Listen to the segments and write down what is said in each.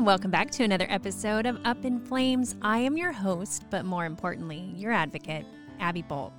and welcome back to another episode of Up in Flames. I am your host, but more importantly, your advocate, Abby Bolt.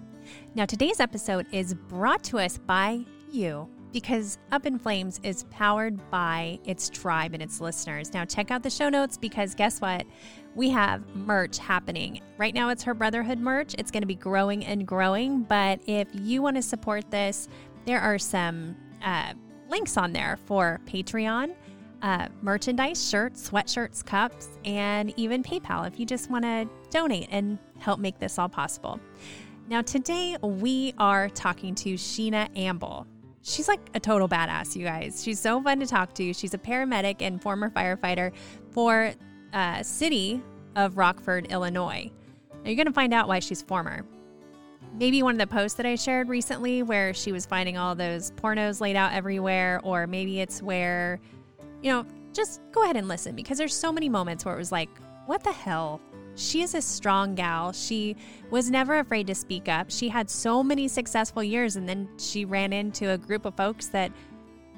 Now, today's episode is brought to us by you because Up in Flames is powered by its tribe and its listeners. Now, check out the show notes because guess what? We have merch happening. Right now, it's her Brotherhood merch. It's going to be growing and growing. But if you want to support this, there are some uh, links on there for Patreon. Uh, merchandise, shirts, sweatshirts, cups, and even PayPal if you just want to donate and help make this all possible. Now, today we are talking to Sheena Amble. She's like a total badass, you guys. She's so fun to talk to. She's a paramedic and former firefighter for uh, city of Rockford, Illinois. Now, you're going to find out why she's former. Maybe one of the posts that I shared recently where she was finding all those pornos laid out everywhere, or maybe it's where, you know, just go ahead and listen because there's so many moments where it was like, what the hell? She is a strong gal. She was never afraid to speak up. She had so many successful years, and then she ran into a group of folks that,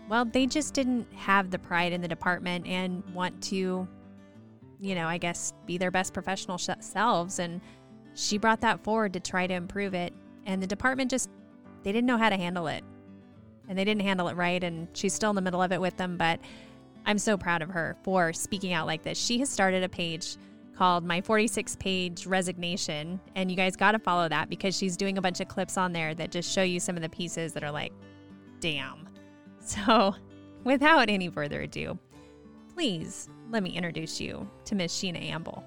well, they just didn't have the pride in the department and want to, you know, I guess be their best professional sh- selves. And she brought that forward to try to improve it. And the department just, they didn't know how to handle it. And they didn't handle it right. And she's still in the middle of it with them. But I'm so proud of her for speaking out like this. She has started a page called My 46 Page Resignation. And you guys got to follow that because she's doing a bunch of clips on there that just show you some of the pieces that are like, damn. So, without any further ado, please let me introduce you to Miss Sheena Amble.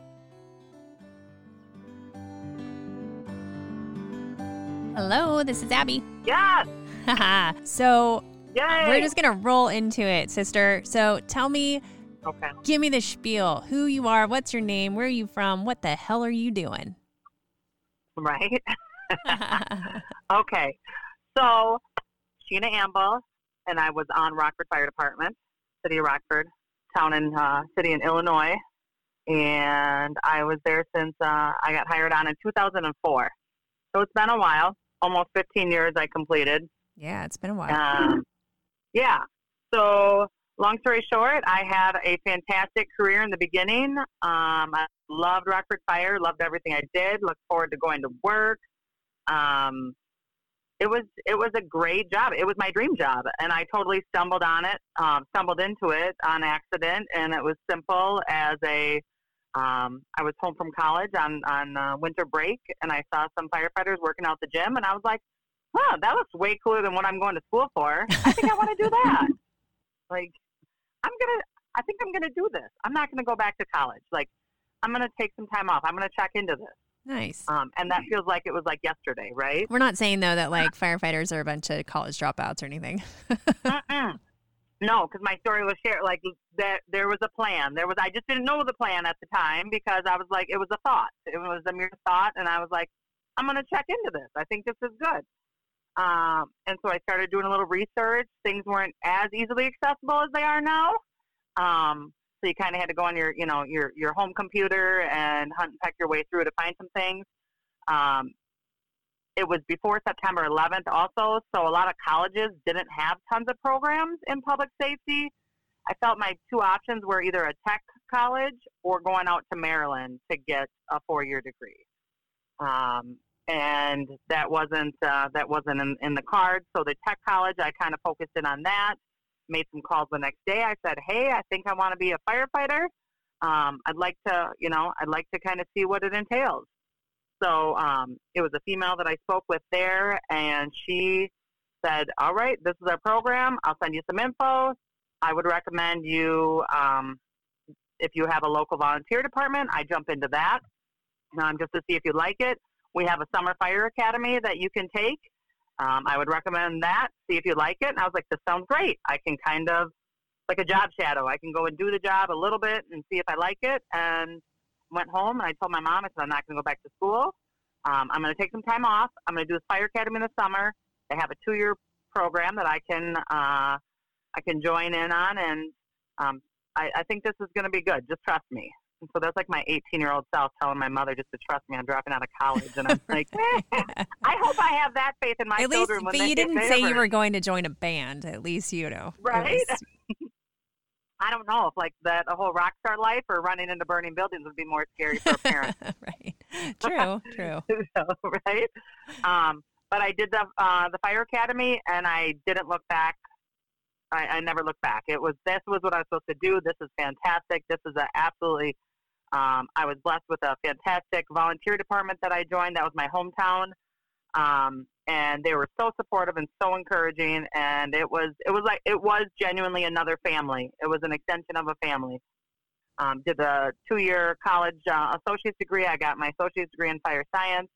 Hello, this is Abby. Yes. so, Yay. we're just going to roll into it, sister. So, tell me okay. Give me the spiel. Who you are, what's your name, where are you from, what the hell are you doing? Right. okay. So, Sheena Amble, and I was on Rockford Fire Department, City of Rockford, town in uh, city in Illinois, and I was there since uh, I got hired on in 2004. So it's been a while, almost 15 years I completed. yeah, it's been a while. Um, yeah. So, long story short, I had a fantastic career in the beginning. Um, I loved Rockford Fire, loved everything I did. Looked forward to going to work. Um, it was it was a great job. It was my dream job, and I totally stumbled on it, um, stumbled into it on accident, and it was simple as a. Um, I was home from college on on uh, winter break, and I saw some firefighters working out the gym, and I was like, "Huh, that looks way cooler than what I'm going to school for. I think I want to do that." like, I'm gonna. I think I'm gonna do this. I'm not gonna go back to college. Like, I'm gonna take some time off. I'm gonna check into this. nice. Um, and that feels like it was like yesterday, right? We're not saying though that like firefighters are a bunch of college dropouts or anything. No, because my story was shared. Like that, there was a plan. There was. I just didn't know the plan at the time because I was like, it was a thought. It was a mere thought, and I was like, I'm going to check into this. I think this is good. Um, and so I started doing a little research. Things weren't as easily accessible as they are now. Um, so you kind of had to go on your, you know, your your home computer and hunt and peck your way through to find some things. Um, it was before September 11th also, so a lot of colleges didn't have tons of programs in public safety. I felt my two options were either a tech college or going out to Maryland to get a four-year degree. Um, and that wasn't uh, that wasn't in, in the cards. So the tech college, I kind of focused in on that. Made some calls the next day. I said, "Hey, I think I want to be a firefighter. Um, I'd like to, you know, I'd like to kind of see what it entails." So um, it was a female that I spoke with there, and she said, "All right, this is our program. I'll send you some info. I would recommend you, um, if you have a local volunteer department, I jump into that um, just to see if you like it. We have a summer fire academy that you can take. Um, I would recommend that. See if you like it." And I was like, "This sounds great. I can kind of like a job shadow. I can go and do the job a little bit and see if I like it." And went home and I told my mom, I said, I'm not going to go back to school. Um, I'm going to take some time off. I'm going to do this fire academy in the summer. They have a two year program that I can uh, I can join in on, and um, I, I think this is going to be good. Just trust me. And so that's like my 18 year old self telling my mother just to trust me. I'm dropping out of college, and I'm like, eh, I hope I have that faith in my At least, children. when but you didn't say you were going to join a band. At least you know. Right? was- I don't know if like that a whole rock star life or running into burning buildings would be more scary for a parent. right. True. True. so, right. Um, but I did the uh, the fire academy, and I didn't look back. I, I never looked back. It was this was what I was supposed to do. This is fantastic. This is a absolutely. Um, I was blessed with a fantastic volunteer department that I joined. That was my hometown. Um, and they were so supportive and so encouraging. And it was it was like it was genuinely another family. It was an extension of a family. Um, did a two year college uh, associate's degree. I got my associate's degree in fire science.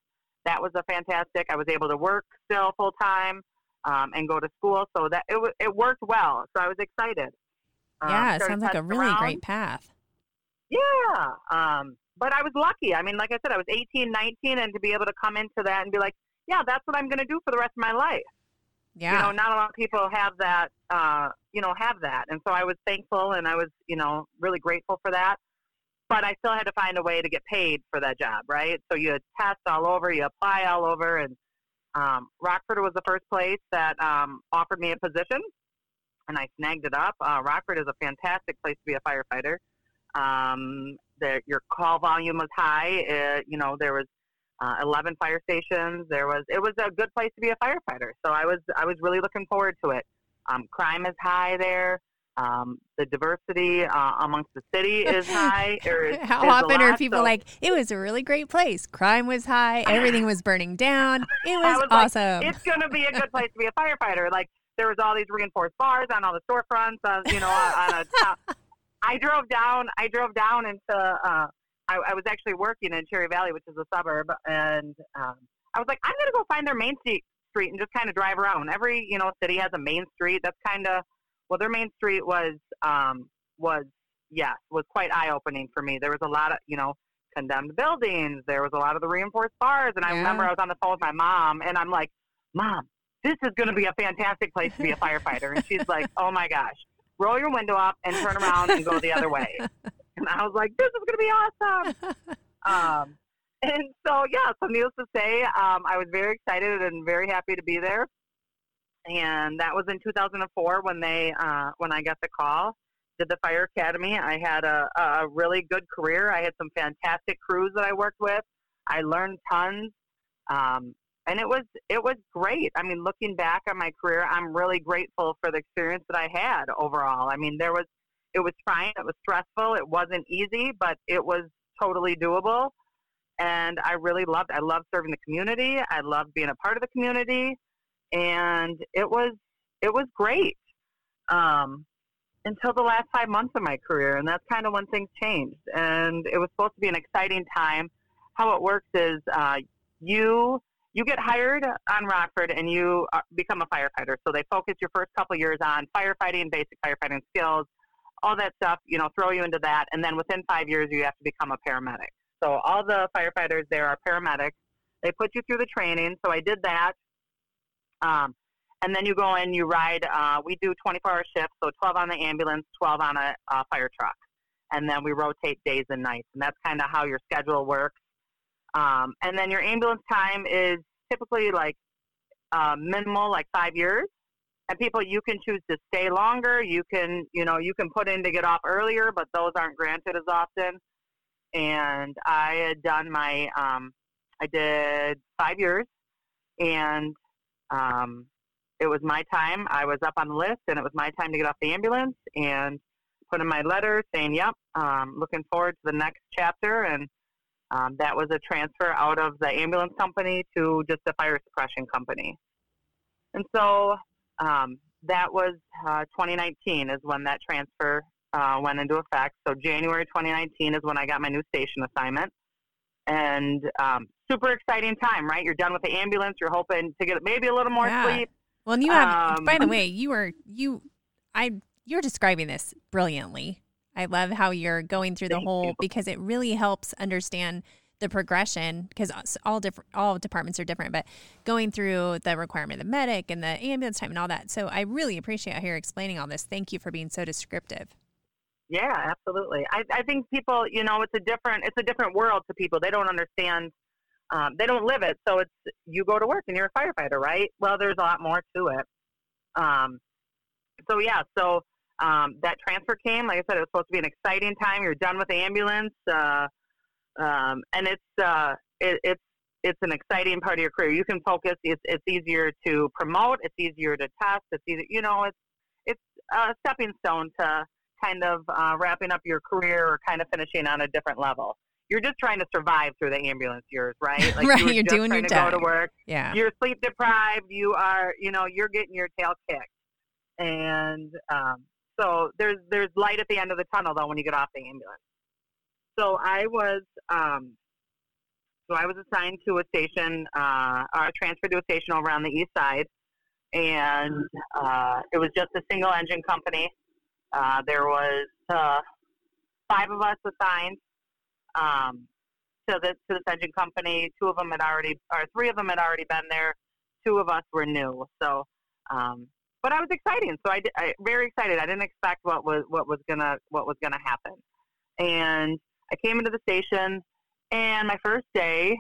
That was a fantastic i was able to work still full time um, and go to school. So that it, it worked well. So i was excited. Um, yeah it sounds like a really around. great path yeah um, but i was lucky i mean like i said i was 18 19 and to be able to come into that and be like yeah, that's what I'm going to do for the rest of my life. Yeah. You know, not a lot of people have that, uh, you know, have that. And so I was thankful and I was, you know, really grateful for that. But I still had to find a way to get paid for that job, right? So you test all over, you apply all over. And um, Rockford was the first place that um, offered me a position. And I snagged it up. Uh, Rockford is a fantastic place to be a firefighter. Um, the, your call volume was high. Uh, you know, there was uh, 11 fire stations. There was it was a good place to be a firefighter. So I was I was really looking forward to it. Um, crime is high there. Um, the diversity uh, amongst the city is high. Is, How is often lot, are people so like, it was a really great place? Crime was high, everything was burning down. It was, was awesome. Like, it's going to be a good place to be a firefighter. Like there was all these reinforced bars on all the storefronts. Uh, you know, on a top. I drove down. I drove down into uh, I, I was actually working in Cherry Valley, which is a suburb, and um, I was like, I'm going to go find their main street, street and just kind of drive around. Every you know city has a main street. That's kind of well, their main street was um, was yes was quite eye opening for me. There was a lot of you know condemned buildings. There was a lot of the reinforced bars, and I remember I was on the phone with my mom, and I'm like, Mom, this is going to be a fantastic place to be a firefighter. And she's like, Oh my gosh, roll your window up and turn around and go the other way. And I was like, This is going to be awesome. Um, and so, yeah, so needless to say, um, I was very excited and very happy to be there. And that was in 2004 when they uh, when I got the call. Did the fire academy. I had a, a really good career. I had some fantastic crews that I worked with. I learned tons, um, and it was it was great. I mean, looking back on my career, I'm really grateful for the experience that I had overall. I mean, there was it was trying, it was stressful, it wasn't easy, but it was totally doable. And I really loved. I loved serving the community. I loved being a part of the community, and it was it was great um, until the last five months of my career, and that's kind of when things changed. And it was supposed to be an exciting time. How it works is uh, you you get hired on Rockford and you uh, become a firefighter. So they focus your first couple years on firefighting, basic firefighting skills, all that stuff. You know, throw you into that, and then within five years you have to become a paramedic. So all the firefighters there are paramedics. They put you through the training. So I did that. Um, and then you go in, you ride. Uh, we do 24 hour shifts, so 12 on the ambulance, 12 on a, a fire truck. And then we rotate days and nights. And that's kind of how your schedule works. Um, and then your ambulance time is typically like uh, minimal, like five years. And people, you can choose to stay longer. You can, you know, you can put in to get off earlier, but those aren't granted as often. And I had done my, um, I did five years, and um, it was my time. I was up on the list, and it was my time to get off the ambulance and put in my letter saying, "Yep, um, looking forward to the next chapter." And um, that was a transfer out of the ambulance company to just a fire suppression company. And so um, that was uh, 2019 is when that transfer uh, went into effect. So January 2019 is when I got my new station assignment. And um, super exciting time, right? You're done with the ambulance. You're hoping to get maybe a little more Yeah. sleep. Well, and you have, Um, by the way, you were you, I, you're describing this brilliantly. I love how you're going through the whole you. because it really helps understand the progression because all different all departments are different but going through the requirement of the medic and the ambulance time and all that so i really appreciate how you're explaining all this thank you for being so descriptive Yeah, absolutely. I, I think people, you know, it's a different it's a different world to people. They don't understand. Um, they don't live it. So it's you go to work and you're a firefighter, right? Well, there's a lot more to it. Um, so yeah, so um, that transfer came. Like I said, it was supposed to be an exciting time. You're done with the ambulance, uh, um, and it's uh, it, it's it's an exciting part of your career. You can focus. It's it's easier to promote. It's easier to test. It's easy. You know, it's it's a stepping stone to kind of uh, wrapping up your career or kind of finishing on a different level. You're just trying to survive through the ambulance years, right? Like right, you are doing your to go to work. Yeah, you're sleep deprived. You are, you know, you're getting your tail kicked, and um, so there's there's light at the end of the tunnel though when you get off the ambulance. So I was um, so I was assigned to a station, uh, or transferred to a station over on the east side, and uh, it was just a single engine company. Uh, there was uh, five of us assigned um, to this to this engine company. Two of them had already, or three of them had already been there. Two of us were new. So, um, but I was excited. So I, did, I very excited. I didn't expect what was what was gonna what was gonna happen, and I came into the station, and my first day,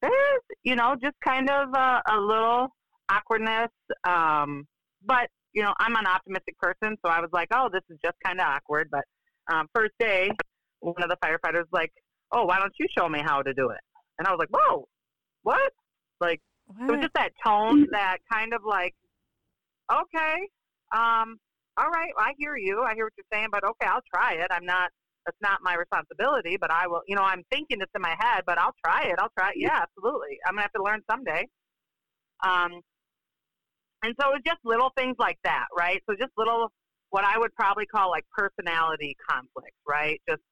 there's you know just kind of a, a little awkwardness. Um, but you know I'm an optimistic person, so I was like, oh, this is just kind of awkward. But um, first day, one of the firefighters like, oh, why don't you show me how to do it? And I was like, whoa, what? Like what? it was just that tone, that kind of like, okay, um, all right, I hear you, I hear what you're saying, but okay, I'll try it. I'm not that's not my responsibility, but I will, you know, I'm thinking this in my head, but I'll try it. I'll try it. Yeah, absolutely. I'm going to have to learn someday. Um, and so it was just little things like that, right? So just little, what I would probably call like personality conflicts, right? Just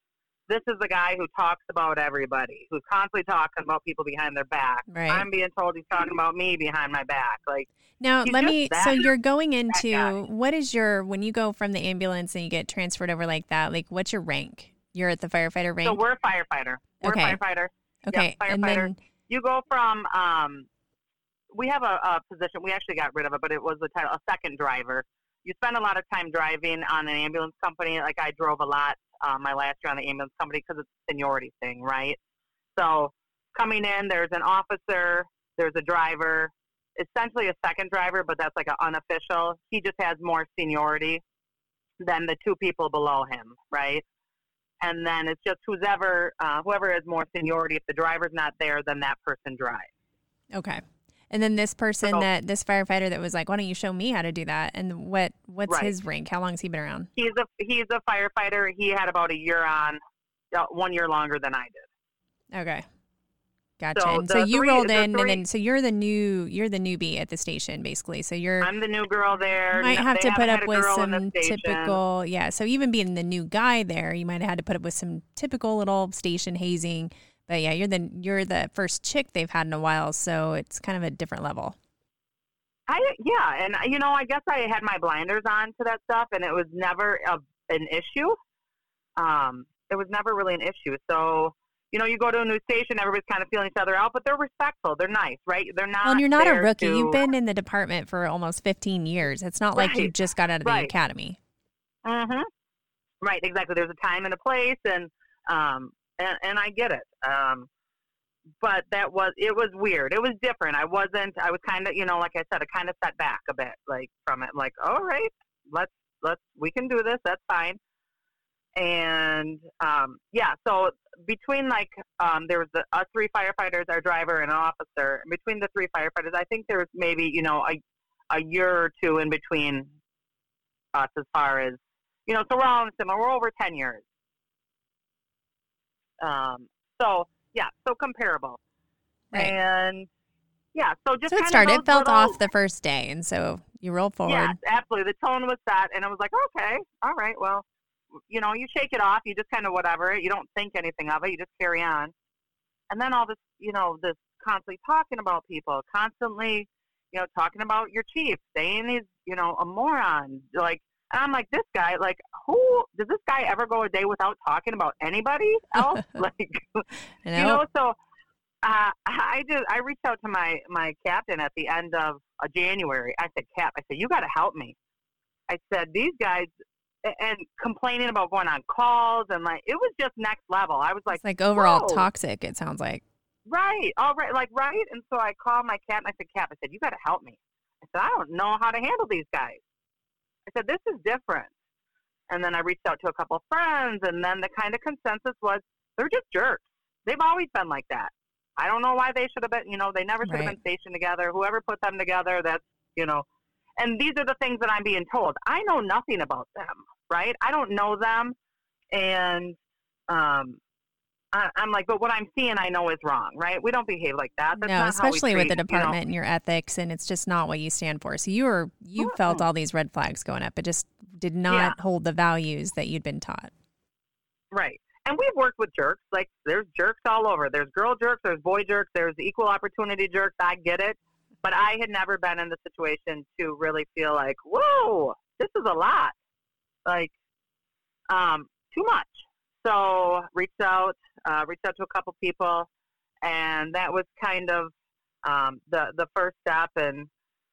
this is the guy who talks about everybody, who's constantly talking about people behind their back. Right. I'm being told he's talking about me behind my back. Like now, let me. That, so you're going into what is your when you go from the ambulance and you get transferred over like that? Like, what's your rank? You're at the firefighter rank. So we're a firefighter. We're okay. a firefighter. Okay, yep, firefighter. and then you go from. Um, we have a, a position. We actually got rid of it, but it was a title, a second driver. You spend a lot of time driving on an ambulance company. Like I drove a lot um, my last year on the ambulance company because it's a seniority thing, right? So coming in, there's an officer, there's a driver, essentially a second driver, but that's like an unofficial. He just has more seniority than the two people below him, right? And then it's just whoever uh, whoever has more seniority. If the driver's not there, then that person drives. Okay. And then this person so, that this firefighter that was like, "Why don't you show me how to do that?" And what what's right. his rank? How long has he been around? He's a he's a firefighter. He had about a year on, uh, one year longer than I did. Okay, gotcha. So, and so you three, rolled in, three, and then so you're the new you're the newbie at the station, basically. So you're I'm the new girl there. You might have they to put up with some typical, yeah. So even being the new guy there, you might have had to put up with some typical little station hazing but yeah, you're the you're the first chick they've had in a while, so it's kind of a different level. I yeah, and you know, I guess I had my blinders on to that stuff, and it was never a, an issue. Um, it was never really an issue. So you know, you go to a new station, everybody's kind of feeling each other out, but they're respectful. They're nice, right? They're not. Well, and you're not a rookie. To... You've been in the department for almost 15 years. It's not like you just got out of the right. academy. Mm-hmm. Right. Exactly. There's a time and a place, and um, and and I get it. Um, but that was it was weird. It was different. I wasn't. I was kind of you know like I said, I kind of set back a bit like from it. Like all right, let's let's we can do this. That's fine. And um, yeah, so between like um, there was the, us three firefighters, our driver, and an officer. And between the three firefighters, I think there was maybe you know a a year or two in between us as far as you know. So we're all similar. We're over ten years. Um, so yeah, so comparable. Right. And yeah, so just so it started. It felt little, off the first day, and so you roll forward. Yeah, absolutely. The tone was set, and I was like, okay, all right, well, you know, you shake it off. You just kind of whatever. You don't think anything of it. You just carry on. And then all this, you know, this constantly talking about people, constantly, you know, talking about your chief, saying he's, you know, a moron. Like and I'm like, this guy, like, who does this guy ever go a day without talking about anybody else? like, you know, so uh, I just I reached out to my my captain at the end of uh, January. I said, Cap, I said, you got to help me. I said, these guys and complaining about going on calls and like it was just next level. I was like, it's like overall Whoa. toxic. It sounds like. Right. All right. Like right. And so I called my cap and I said, Cap, I said, you got to help me. I said, I don't know how to handle these guys. I said, this is different. and then I reached out to a couple of friends, and then the kind of consensus was they're just jerks. They've always been like that. I don't know why they should have been. You know, they never should have Right. been stationed together. Whoever put them together, that's you know. And these are the things that I'm being told. I know nothing about them, right? I don't know them, and um, I'm like, but what I'm seeing, I know is wrong, right? We don't behave like that. That's no, not how we especially with the treat, you know- department and your ethics, and it's just not what you stand for. So you were you felt Mm-mm. all these red flags going up. It just did not Yeah. hold the values that you'd been taught. Right. And we've worked with jerks. Like there's jerks all over. There's girl jerks, there's boy jerks, there's equal opportunity jerks. I get it. But I had never been in the situation to really feel like, whoa, this is a lot. Like, um, too much. So reached out, uh, reached out to a couple people, and that was kind of um, the the first step. And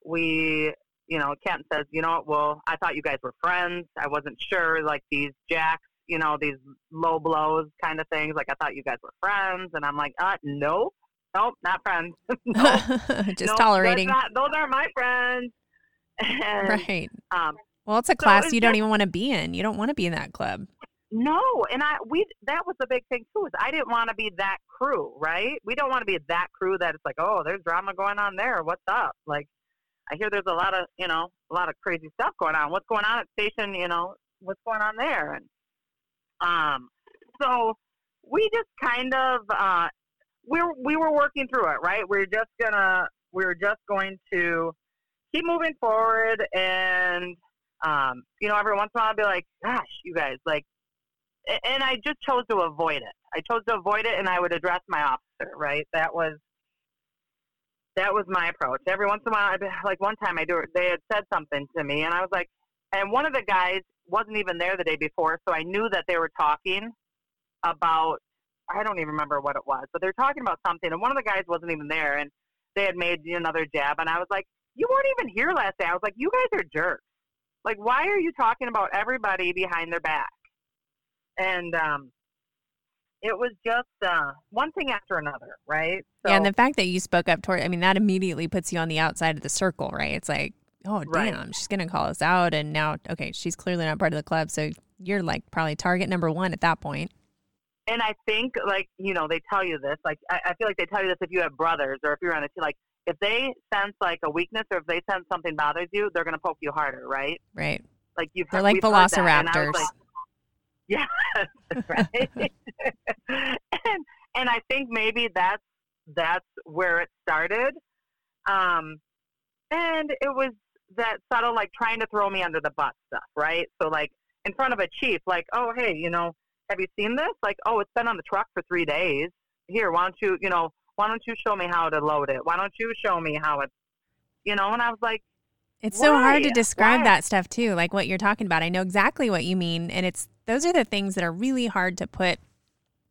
we, you know, Kent says, you know what? Well, I thought you guys were friends. I wasn't sure. Like these jacks, you know, these low blows kind of things. Like I thought you guys were friends, and I'm like, uh, no, nope, not friends. just Nope, tolerating. Not, those aren't my friends. And, Right. um, Well, it's a So class it's you don't even want to be in. You don't want to be in that club. No, and I we that was the big thing too. Is I didn't want to be that crew, right? We don't want to be that crew that it's like, oh, there's drama going on there. What's up? Like, I hear there's a lot of you know a lot of crazy stuff going on. What's going on at station? You know, what's going on there? And um, so we just kind of uh, we were we were working through it, right? We're just gonna we we're just going to keep moving forward and um, you know, every once in a while I'd be like, gosh, you guys, like, and I just chose to avoid it. I chose to avoid it and I would address my officer, right? That was, that was my approach. Every once in a while, I'd be, like one time I do, they had said something to me and I was like, and one of the guys wasn't even there the day before, so I knew that they were talking about, I don't even remember what it was, but they're talking about something and one of the guys wasn't even there and they had made another jab and I was like, you weren't even here last day. I was like, you guys are jerks. Like, why are you talking about everybody behind their back? And um, it was just uh, one thing after another, right? So, yeah, and the fact that you spoke up toward, I mean, that immediately puts you on the outside of the circle, right? It's like, oh, Right. damn, she's going to call us out. And now, okay, she's clearly not part of the club. So you're like probably target number one at that point. and I think, like, you know, they tell you this. Like, I, I feel like they tell you this if you have brothers or if you're on a team. Like, if they sense like a weakness or if they sense something bothers you, they're gonna poke you harder, right? Right. Like you've They're like we've heard that, and I was velociraptors. yeah, right. and and I think maybe that's that's where it started. Um, and it was that subtle, like trying to throw me under the bus stuff, right? So like in front of a chief, like, oh hey, you know, have you seen this? Like, oh, it's been on the truck for three days. Here, why don't you, you know, why don't you show me how to load it? Why don't you show me how it's, you know? And I was like, It's so hard to describe Why? that stuff too, like what you're talking about. I know exactly what you mean, and it's those are the things that are really hard to put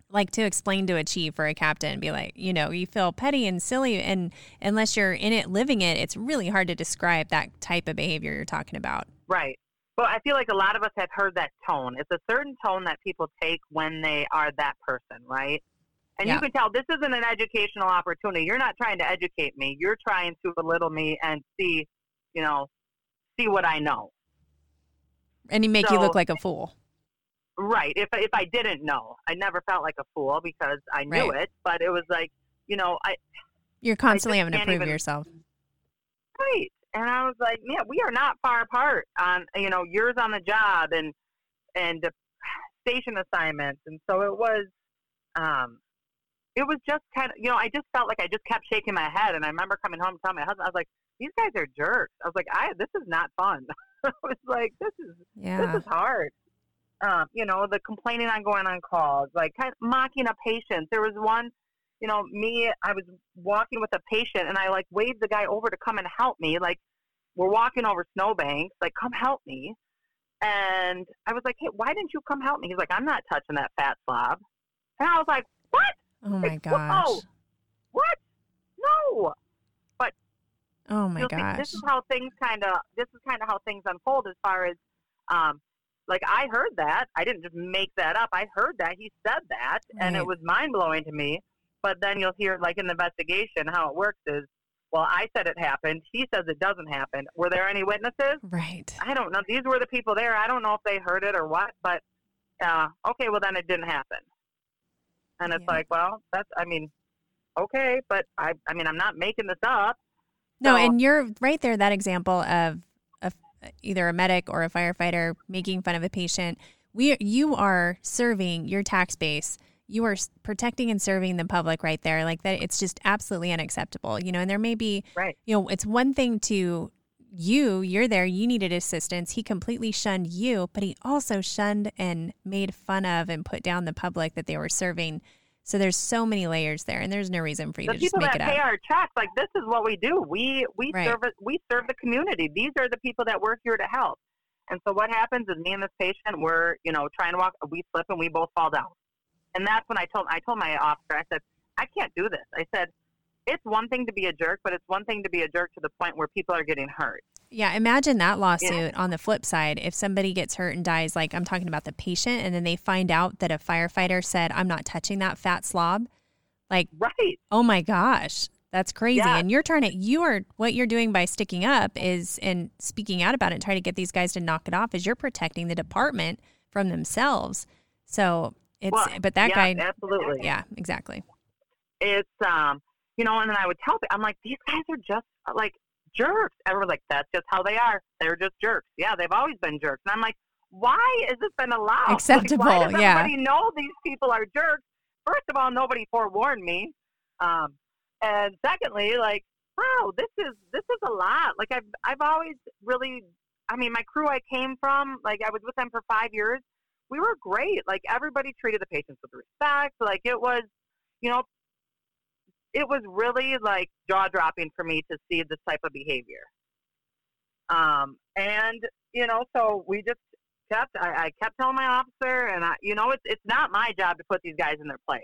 like to explain to a chief or a captain and be like, you know, you feel petty and silly and unless you're in it living it, it's really hard to describe that type of behavior you're talking about. Right. But I feel like a lot of us have heard that tone. It's a certain tone that people take when they are that person, right? And Yeah. you can tell this isn't an educational opportunity. You're not trying to educate me. You're trying to belittle me and see, you know, see what I know. And he make you look like a fool. Right. If if I didn't know, I never felt like a fool because I knew Right. it. But it was like, you know, I You're constantly just having to prove even- yourself. right. And I was like, man, we are not far apart on you know yours on the job and and station assignments, and so it was, um, it was just kind of you know I just felt like I just kept shaking my head, and I remember coming home and telling my husband, I was like, these guys are jerks. I was like, I this is not fun. I was like, this is Yeah. this is hard. Um, you know, the complaining on going on calls, like kind of mocking a patient. There was one, you know, me, I was walking with a patient and I like waved the guy over to come and help me. Like, we're walking over snowbanks, like, come help me. And I was like, hey, why didn't you come help me? He's like, I'm not touching that fat slob. And I was like, what? Oh my Like, gosh. whoa. What? No. Oh my You'll gosh. this is how things kind of this is kind of how things unfold as far as um like I heard that I didn't just make that up I heard that he said that and it was mind blowing to me but then you'll hear like in the investigation how it works is Well, I said it happened. He says it doesn't happen. Were there any witnesses? Right. I don't know. These were the people there. I don't know if they heard it or what, but uh, okay, well then it didn't happen. And it's Yeah. like, well, that's. I mean, okay, but I. I mean, I'm not making this up. No, So- and you're right there. That example of a, either a medic or a firefighter making fun of a patient. We, you are serving your tax base. You are protecting and serving the public right there. Like that, it's just absolutely unacceptable. You know, and there may be, Right. you know, it's one thing to you. You're there. You needed assistance. He completely shunned you, but he also shunned and made fun of and put down the public that they were serving. So there's so many layers there, and there's no reason for you the to just people make that it pay up. our checks, like this is what we do. We we Right. serve we serve the community. These are the people that we're here to help. And so what happens is me and this patient we're you know trying to walk. We slip and we both fall down. And that's when I told I told my officer I said I can't do this. I said it's one thing to be a jerk, but it's one thing to be a jerk to the point where people are getting hurt. Yeah, imagine that lawsuit on the flip side. If somebody gets hurt and dies, like I'm talking about the patient, and then they find out that a firefighter said, I'm not touching that fat slob. Like, Right. oh my gosh, that's crazy. Yeah. And you're trying to, you are, what you're doing by sticking up is, and speaking out about it and trying to get these guys to knock it off, is you're protecting the department from themselves. So it's, Well, but that yeah, guy, absolutely. yeah, exactly. It's um you know, and then I would tell I'm like these guys are just like jerks. Everyone's like that's just how they are. They're just jerks. Yeah, they've always been jerks. And I'm like, why is this been allowed? Like, Acceptable, why does yeah. everybody know these people are jerks? First of all, nobody forewarned me. Um, and secondly, like, wow, this is this is a lot. Like I've I've always really, I mean, my crew I came from, like I was with them for five years. We were great. Like everybody treated the patients with respect. Like it was, you know, it was really like jaw dropping for me to see this type of behavior. Um, and you know, so we just kept. I, I kept telling my officer, and I, you know, it's it's not my job to put these guys in their place.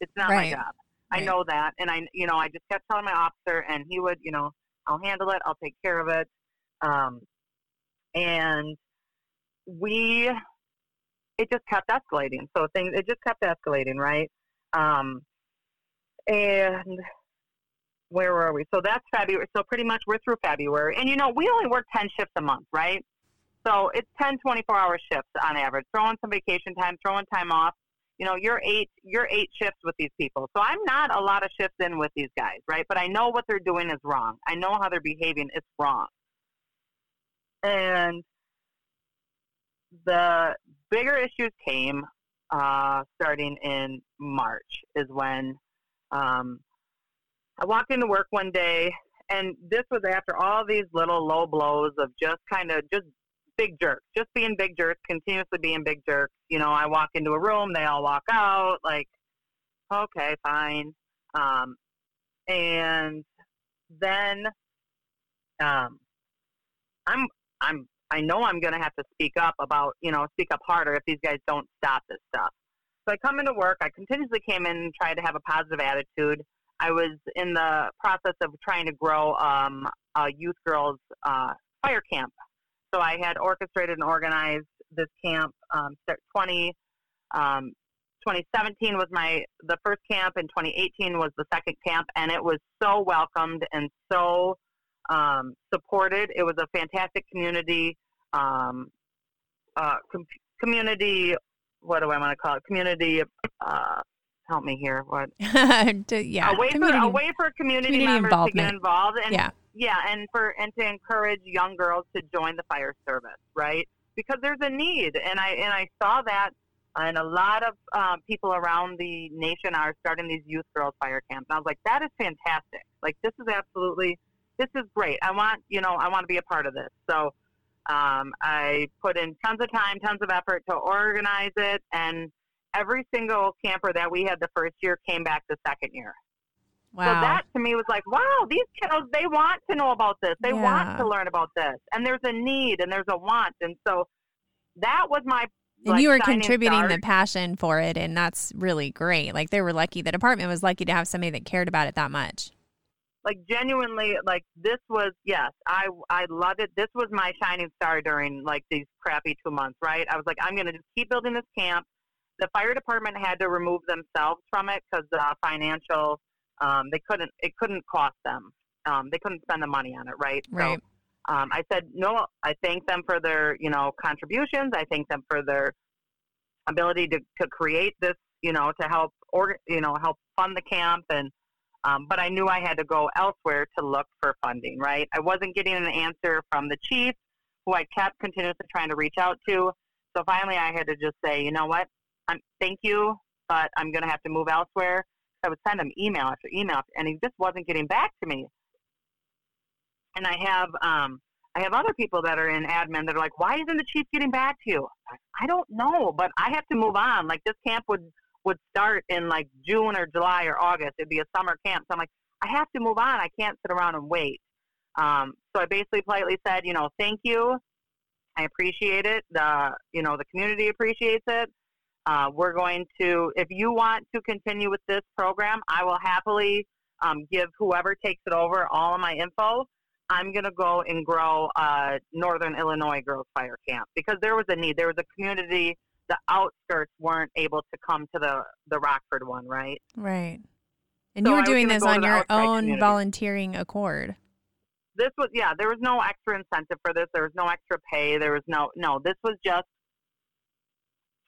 It's not Right. my job. I know that, and I, you know, I just kept telling my officer, and he would, you know, I'll handle it. I'll take care of it. Um, and we, it just kept escalating. So things, it just kept escalating, right? Um, and where were we? So that's February. So pretty much we're through February. And you know, we only work 10 shifts a month, right? So it's 10, 24 hour shifts on average. Throw in some vacation time, throw in time off. You know, you're eight, you're eight shifts with these people. So I'm not a lot of shifts in with these guys, right? But I know what they're doing is wrong. I know how they're behaving is wrong. And the bigger issues came uh, starting in March is when um, I walked into work one day, and this was after all these little low blows of just kind of just big jerks, just being big jerks, continuously being big jerks. You know, I walk into a room, they all walk out, like, okay, fine. Um, and then um, I'm I'm I know I'm going to have to speak up about you know speak up harder if these guys don't stop this stuff. So I come into work. I continuously came in and tried to have a positive attitude. I was in the process of trying to grow um, a youth girls uh, fire camp. So I had orchestrated and organized this camp. Um, 20, um, 2017 was my the first camp, and 2018 was the second camp, and it was so welcomed and so um, supported. It was a fantastic community. Um, uh, com- community. What do I want to call it? Community. Uh, help me here. What? To- yeah. a way community- for a way for community, community members to get involved and Yeah. yeah and for and to encourage young girls to join the fire service right because there's a need and i and i saw that and a lot of um, people around the nation are starting these youth girls fire camps and i was like that is fantastic like this is absolutely this is great i want you know i want to be a part of this so um, i put in tons of time tons of effort to organize it and every single camper that we had the first year came back the second year Wow. so that to me was like, wow, these kiddos, they want to know about this. They Yeah. want to learn about this. And there's a need and there's a want. And so that was my. and like, you were contributing star. the passion for it, and that's really great. Like they were lucky. The department was lucky to have somebody that cared about it that much. Like genuinely, like this was, yes, I, I loved it. This was my shining star during like these crappy two months, right? I was like, I'm going to just keep building this camp. The fire department had to remove themselves from it because uh, financial, um, they couldn't, it couldn't cost them. um, they couldn't spend the money on it, right? Right. So um, I said no. I thank them for their you know contributions. I thank them for their ability to to create this you know to help or you know help fund the camp and. Um, but I knew I had to go elsewhere to look for funding, right? I wasn't getting an answer from the chief, who I kept continuously trying to reach out to. So finally, I had to just say, you know what? I'm, thank you, but I'm going to have to move elsewhere. I would send him email after email, and he just wasn't getting back to me. And I have um, I have other people that are in admin that are like, why isn't the chief getting back to you? I don't know, but I have to move on. Like this camp would would start in like June or July or August. It'd be a summer camp. So I'm like, I have to move on. I can't sit around and wait. Um, so I basically politely said, you know, thank you. I appreciate it. The you know the community appreciates it. Uh, we're going to, if you want to continue with this program, I will happily um, give whoever takes it over all of my info. I'm going to go and grow Northern Illinois Girls Fire Camp because there was a need. There was a community. The outskirts weren't able to come to the the Rockford one, right? Right. And So you were doing this on your own community. volunteering accord. This was yeah. There was no extra incentive for this. There was no extra pay. There was no no. This was just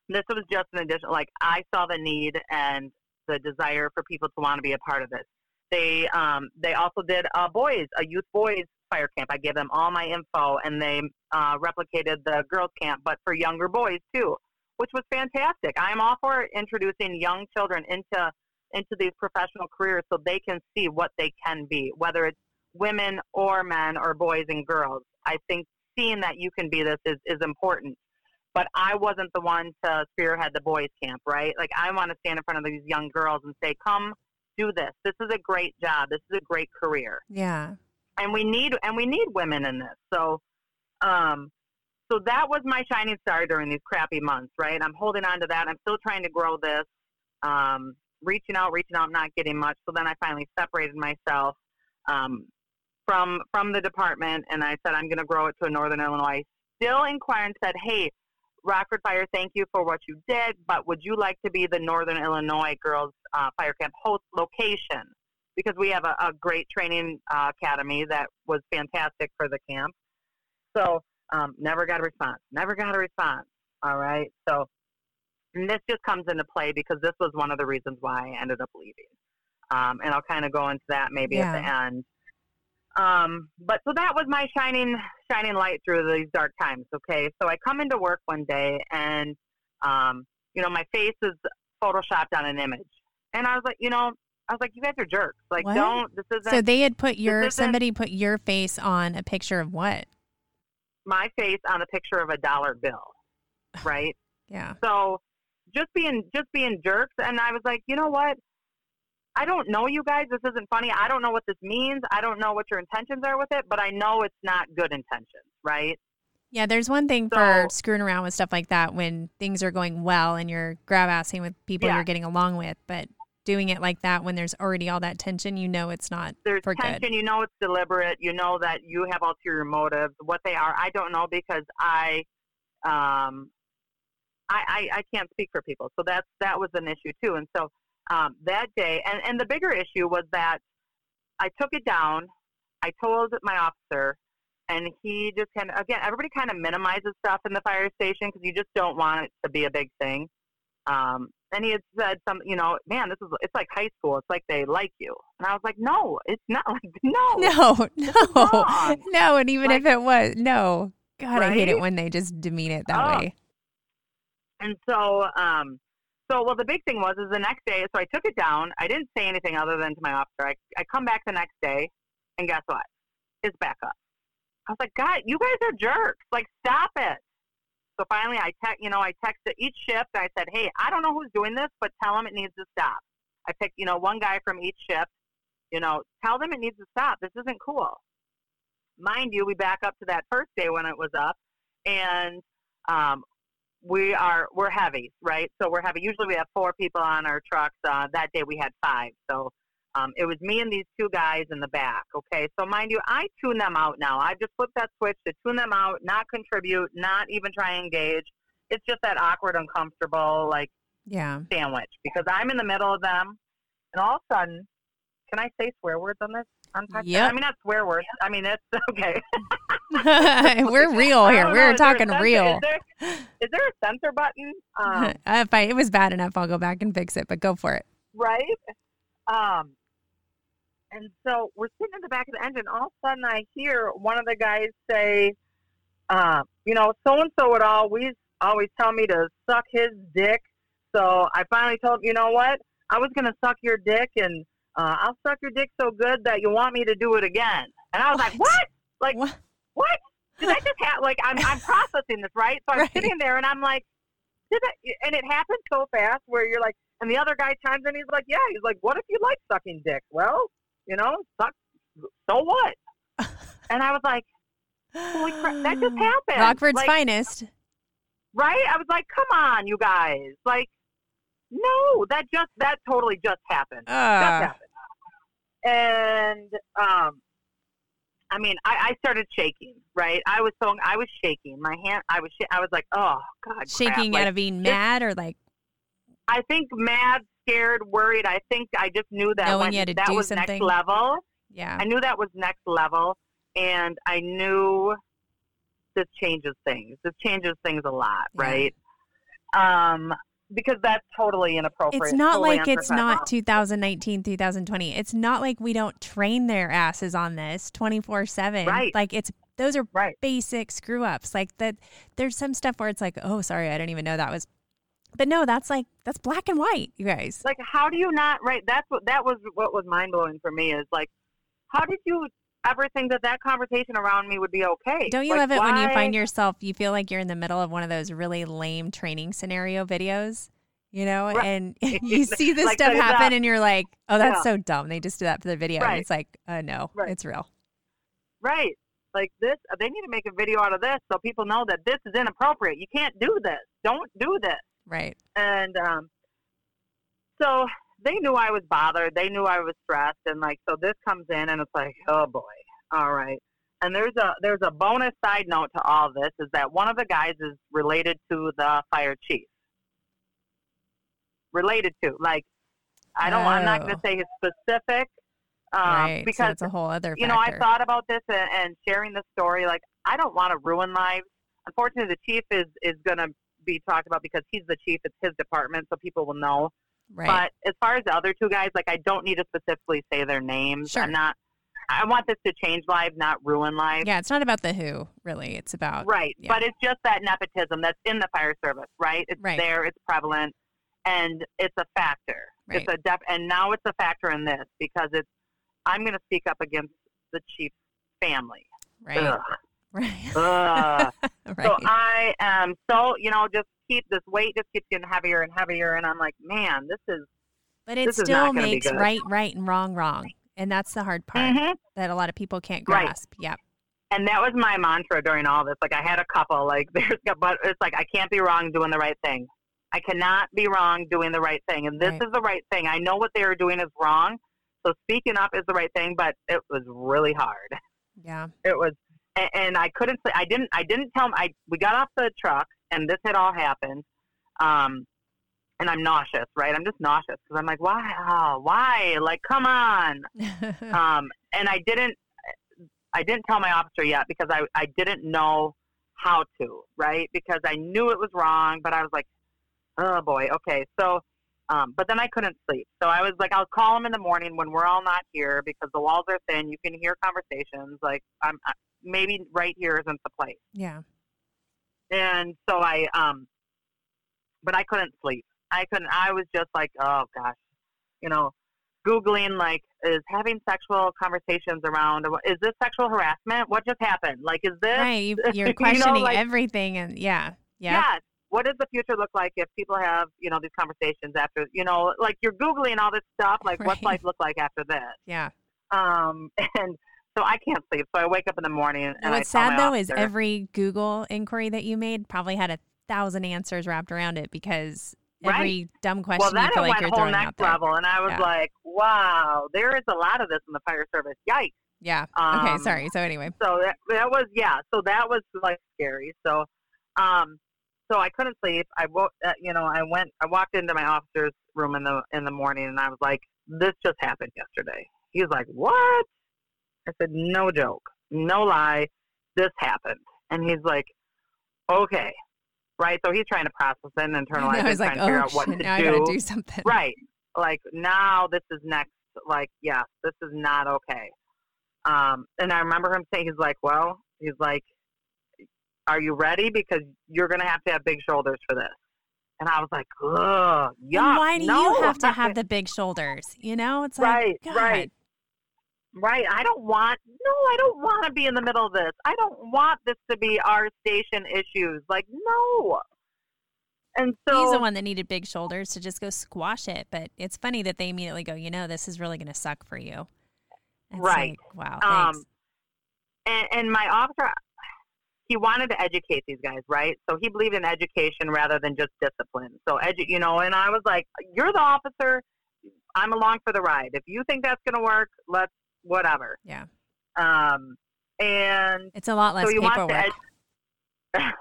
this was just an addition. Like I saw the need and the desire for people to want to be a part of this. They um, they also did a boys a youth boys fire camp. I gave them all my info, and they uh, replicated the girls camp, but for younger boys too, which was fantastic. I am all for introducing young children into into these professional careers so they can see what they can be, whether it's women or men or boys and girls. I think seeing that you can be this is, is important. But I wasn't the one to spearhead the boys camp, right? Like I want to stand in front of these young girls and say, "Come, do this. This is a great job. This is a great career." Yeah. and we need and we need women in this. So, um, so that was my shining star during these crappy months, right? I'm holding on to that. I'm still trying to grow this, um, reaching out, reaching out, not getting much. So then I finally separated myself um, from from the department, and I said I'm going to grow it to a Northern Illinois. Still inquired and said, "Hey, Rockford Fire, thank you for what you did, but would you like to be the Northern Illinois Girls uh, Fire Camp host location?" because we have a, a great training uh, academy that was fantastic for the camp. So um, never got a response. Never got a response. All right. So and this just comes into play because this was one of the reasons why I ended up leaving. Um, and I'll kind of go into that maybe at the end. Um, but so that was my shining shining light through these dark times. Okay, so I come into work one day and um, you know my face is photoshopped on an image, and I was like, you know, I was like, you guys are jerks. Like, What? don't. This isn't So they had put your somebody put your face on a picture of what? My face on a picture of a dollar bill, right? Yeah. So just being just being jerks, and I was like, you know what? I don't know you guys. This isn't funny. I don't know what this means. I don't know what your intentions are with it, but I know it's not good intentions, right? Yeah, there's one thing for screwing around with stuff like that when things are going well and you're grab assing with people Yeah. you're getting along with, but doing it like that when there's already all that tension, you know it's not There's for tension. good. You know it's deliberate. You know that you have ulterior motives. What they are, I don't know because I, um, I, I, I can't speak for people. So that's that was an issue too. And so um, that day, and and the bigger issue was that I took it down. I told my officer, and he just kind of again everybody kind of minimizes stuff in the fire station because you just don't want it to be a big thing. Um, and he had said some, you know, man, this is it's like high school. It's like they like you, and I was like, no, it's not like no, No, no, no. And even Like- if it was, no. God, I hate it when they just demean it that Oh. way. And so, um, so well, the big thing was is the next day. So I took it down. I didn't say anything other than to my officer. I I come back the next day, and guess what? It's back up. I was like, God, you guys are jerks. Like, stop it. So finally, I text, you know, I texted each shift. I said, Hey, I don't know who's doing this, but tell them it needs to stop. I picked, you know, one guy from each shift. You know, tell them it needs to stop. This isn't cool. Mind you, we back up to that first day when it was up, and um, we are we're heavy, right? So we're heavy. Usually we have four people on our trucks. Uh, that day we had five. So um, it was me and these two guys in the back. Okay, so mind you, I tune them out now. I just flip that switch to tune them out, not contribute, not even try and engage. It's just that awkward, uncomfortable like Yeah. sandwich because I'm in the middle of them, and all of a sudden, can I say swear words on this? Yep. I mean, that's swear words. I mean, it's okay. We're real here. We're a talking censor- real. Is there, is there a censor button? Um, if I, it was bad enough, I'll go back and fix it. But go for it. right? Um, and so we're sitting in the back of the engine. All of a sudden, I hear one of the guys say, uh, "You know, so and so would always always tell me to suck his dick." So I finally told him, "You know what? I was gonna suck your dick, and uh, I'll suck your dick so good that you want me to do it again." And I was like, What? "What? Like What? what? Did I just happen? Like I'm I'm processing this, right? So I'm Right. sitting there and I'm like, did that? And it happened so fast where you're like, and the other guy chimes in. He's like, yeah. He's like, what if you like sucking dick? Well, you know, suck. So what? And I was like, holy crap, that just happened. Rockford's like, finest. right? I was like, come on, you guys. Like, no, that just that totally just happened. Just Uh, happened. And um, I mean, I, I started shaking. Right? I was so I was shaking. My hand. I was. Sh- I was like, oh god. crap. shaking Like, out of being mad or like I think mad, scared, worried. I think I just knew that Knowing when- you had to that do was something. next level. yeah. I knew that was next level, and I knew this changes things. This changes things a lot, Yeah. right? Um, because that's totally inappropriate. It's not totally like it's not 2019, 2020. It's not like we don't train their asses on this 24 7. Right. Like it's those are right. basic screw ups. Like that there's some stuff where it's like, oh, sorry, I didn't even know that was. But no, that's like that's black and white, you guys. Like, how do you not? Right. That's what that was. What was mind blowing for me is like, how did you ever think that that conversation around me would be okay? Don't you Like, love it when you find yourself, you feel like you're in the middle of one of those really lame training scenario videos, you know, Right. and you see this Like stuff happen and you're like, oh, that's Yeah. so dumb. They just did that for the video. And it's like, uh, no, Right. it's real. Right. Like this, they need to make a video out of this so people know that this is inappropriate. You can't do this. Don't do this. Right. And um, so they knew I was bothered. They knew I was stressed, and like so this comes in, and it's like, oh boy, all right. And there's a there's a bonus side note to all this is that one of the guys is related to the fire chief. Related to like, I don't. I'm not going Oh. to say his specific. Um, right. Because that's a whole other you know, I thought about this and, and sharing the story. Like, I don't want to ruin lives. Unfortunately, the chief is is going to be talked about because he's the chief. It's his department, so people will know. right. But as far as the other two guys, like, I don't need to specifically say their names. Sure. I'm not. I want this to change lives, not ruin lives. yeah, it's not about the who, really. It's about Right. yeah. But it's just that nepotism that's in the fire service, right? It's Right. there, it's prevalent, and it's a factor. Right. It's a def- and now it's a factor in this because it's I'm going to speak up against the chief's family. right. Ugh. Right. Right. So I am so you know just keep this weight just keeps getting heavier and heavier, and I'm like, man, this is. but it still not gonna be makes right right and wrong wrong. And that's the hard part Mhm. that a lot of people can't Right. grasp. Yep. And that was my mantra during all this. Like I had a couple. Like there's, but it's like I can't be wrong doing the right thing. I cannot be wrong doing the right thing, and this Right. is the right thing. I know what they are doing is wrong, so speaking up is the right thing. But it was really hard. Yeah. It was, and, and I couldn't. say- I didn't. I didn't tell. 'em- I we got off the truck, and this had all happened. Um, and I'm nauseous, right? I'm just nauseous because I'm like, why? Oh, why? Like, come on. Um, and I didn't. I didn't tell my officer yet because I I didn't know how to, right? Because I knew it was wrong, but I was like, oh boy, okay. So, um, but then I couldn't sleep. So I was like, I'll call him in the morning when we're all not here because the walls are thin. You can hear conversations. Like, I'm maybe right here isn't the place. yeah. And so I, um, but I couldn't sleep. I couldn't. I was just like, oh gosh, you know, googling like, is having sexual conversations around? Is this sexual harassment? What just happened? Like, is this? Right. You, you you're know, questioning like- everything and yeah. Yeah. Yes. What does the future look like if people have, you know, these conversations after, you know, like you're googling all this stuff, like what's life look like after this? Yeah. Um, and so I can't sleep. So I wake up in the morning and, And what's sad though is every Google inquiry that you made probably had a thousand answers wrapped around it because Right. every dumb question well, then you feel it like went you're whole next level, and I was Yeah. like, "Wow, there is a lot of this in the fire service. Yikes!" Yeah. okay. Um, Sorry. So anyway. So that, that was yeah. So that was like scary. So, um, so I couldn't sleep. I woke, uh, you know, I went, I walked into my officer's room in the in the morning, and I was like, "This just happened yesterday." He's like, "What?" I said, no joke, no lie, this happened. And he's like, okay, right. So he's trying to process it and internalize I it, trying like, to figure oh, out what to now I gotta do something. Right. Like now this is next. Like, yeah, this is not okay. Um, and I remember him saying, he's like, well, he's like, are you ready? Because you're going to have to have big shoulders for this. And I was like, ugh, And yuck. why do no. you have to have the big shoulders? You know, it's like, Right, God. right. Right. I don't want, no, I don't want to be in the middle of this. I don't want this to be our station issues. Like, no. And so, He's the one that needed big shoulders to just go squash it. But it's funny that they immediately go, you know, this is really going to suck for you. It's Right. like, wow. um, and, and my officer, he wanted to educate these guys, right? So he believed in education rather than just discipline. So, edu- you know, and I was like, you're the officer. I'm along for the ride. If you think that's going to work, let's, whatever. yeah. Um, and It's a lot less so you want paperwork. to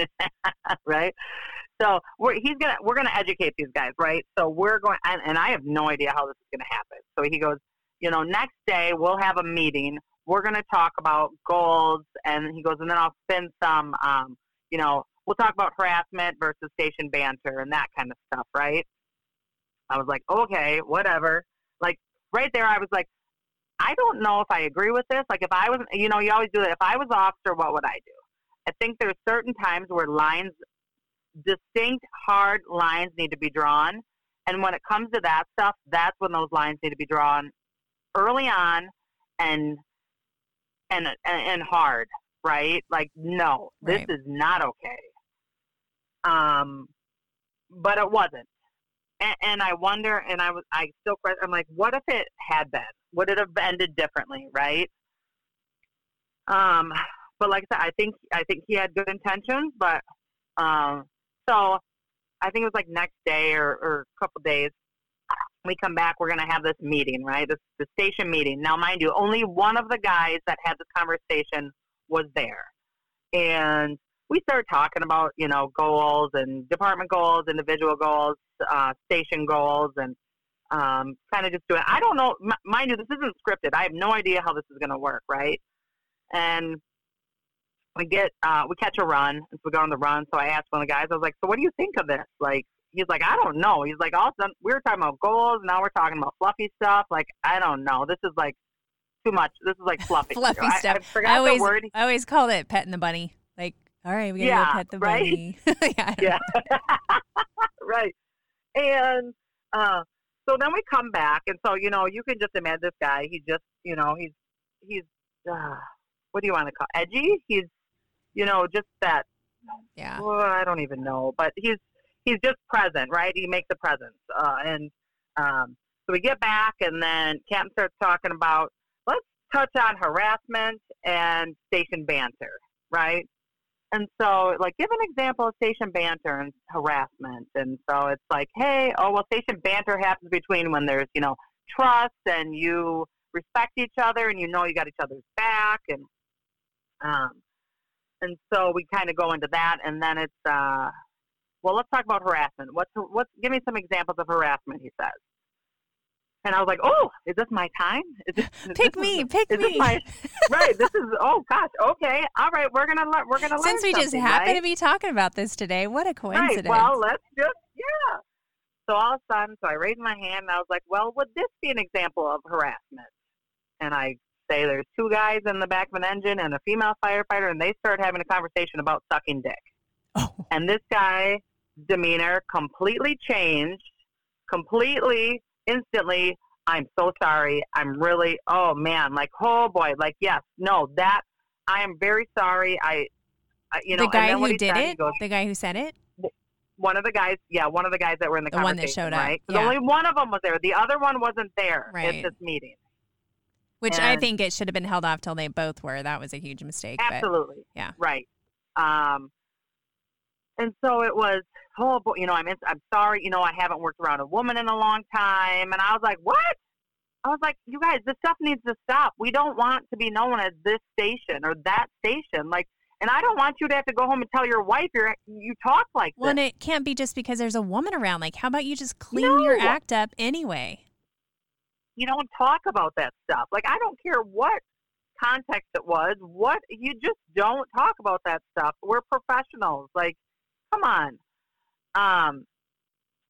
right. right. So we're he's gonna we're gonna educate these guys, right? So we're going, and, and I have no idea how this is gonna happen. So he goes, you know, next day we'll have a meeting. We're gonna talk about goals, and he goes, and then I'll spend some, um, you know, we'll talk about harassment versus station banter and that kind of stuff, right? I was like, okay, whatever. Like right there, I was like, I don't know if I agree with this. Like if I was, you know, you always do that. If I was officer, what would I do? I think there's certain times where lines, distinct, hard lines need to be drawn. And when it comes to that stuff, that's when those lines need to be drawn early on and and and, hard, right? Like, no, this Right. is not okay. Um, but it wasn't. And, and I wonder, and I was, I still, I'm like, what if it had been? Would it have ended differently, right? Um, but like I said, I think I think he had good intentions, but um, so I think it was like next day or, or a couple days. We come back, we're gonna have this meeting, right? This the station meeting. Now, mind you, only one of the guys that had this conversation was there, and we started talking about you know goals and department goals, individual goals, uh, station goals, and um, kind of just doing. I don't know, m- mind you, this isn't scripted. I have no idea how this is gonna work, right? And we get uh, we catch a run, and so we go on the run. So I asked one of the guys, I was like, "So what do you think of this?" Like, he's like, "I don't know." He's like, "All of a sudden, we were talking about goals, now we're talking about fluffy stuff. Like, I don't know. This is like too much. This is like fluffy, Fluffy I, stuff. I forgot I always, the word. I always called it petting the bunny. Like, all right, we gotta Yeah, go pet the right? bunny. yeah. Yeah, right. And uh, so then we come back, and so you know, you can just imagine this guy. He just, you know, he's he's uh, what do you want to call edgy? He's, you know, just that Yeah. well, I don't even know, but he's he's just present, right? He makes a presence, uh, and um, so we get back, and then Captain starts talking about let's touch on harassment and station banter, right? And so, like, give an example of station banter and harassment. And so it's like, hey, oh well, station banter happens between when there's you know trust and you respect each other and you know you got each other's back and um and so we kind of go into that. And then it's uh well let's talk about harassment. What's what's give me some examples of harassment he says and i was like oh is this my time is this, Pick this- me, pick me. my right this is oh gosh okay all right we're gonna learn we're gonna learn Since we just happen right? to be talking about this today, what a coincidence. Right. Well, let's just yeah. So all of a sudden, so I raised my hand and I was like, "Well, would this be an example of harassment?" And I say, "There's two guys in the back of an engine and a female firefighter, and they start having a conversation about sucking dick." oh, And this guy demeanor completely changed, completely instantly. I'm so sorry. I'm really. Oh man, like oh boy, like yes, no, that I am very sorry. I, I you know, the guy and who did said, it, goes, the guy who said it. one of the guys, yeah, one of the guys that were in the, The one that showed up, right? yeah. Only one of them was there. The other one wasn't there Right. at this meeting. Which I think it should have been held off till they both were. That was a huge mistake. But Absolutely. yeah. Right. Um, and so it was, oh, boy, you know, I'm, I'm sorry, you know, I haven't worked around a woman in a long time. And I was like, what? I was like, you guys, this stuff needs to stop. We don't want to be known as this station or that station. Like, and I don't want you to have to go home and tell your wife you're, you talk like well, and this. it can't be just because there's a woman around. Like, how about you just clean your act up anyway? you don't talk about that stuff. Like I don't care what context it was. What you just don't talk about that stuff. We're professionals. Like, come on. Um,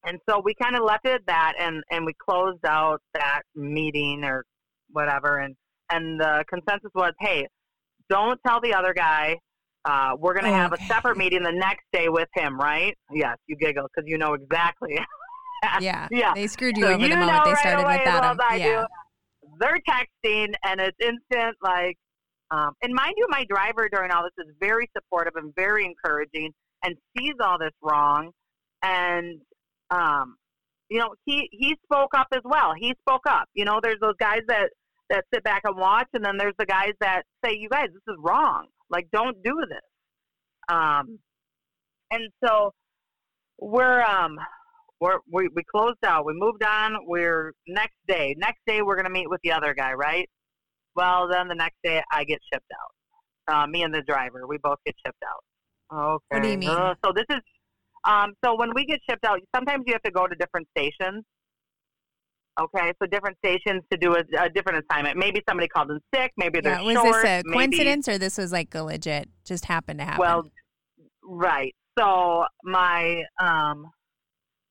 and so we kind of left it at that, and and we closed out that meeting or whatever, and and the consensus was, hey, don't tell the other guy. Uh, we're going to have Okay. a separate meeting the next day with him, right? Yes, you giggle because you know exactly. Yeah. yeah. They screwed you So over you the moment know they started away with as that. well um, yeah. do. They're texting, and it's instant. Like, um, and mind you, my driver during all this is very supportive and very encouraging, and sees all this wrong, and um, you know, he he spoke up as well. He spoke up. You know, there's those guys that that sit back and watch, and then there's the guys that say, "You guys, this is wrong. Like, don't do this." Um, and so we're um we're, we we closed out. We moved on. We're next day. Next day we're gonna meet with the other guy, right? Well, then the next day I get shipped out. Uh, me and the driver, we both get shipped out. Okay. What do you mean? Uh, so this is um, so when we get shipped out, sometimes you have to go to different stations. Okay, so different stations to do a, a different assignment. Maybe somebody called in sick. Maybe they're Yeah. Was short. this a maybe- coincidence or this was like a legit just happened to happen? well, right. So my um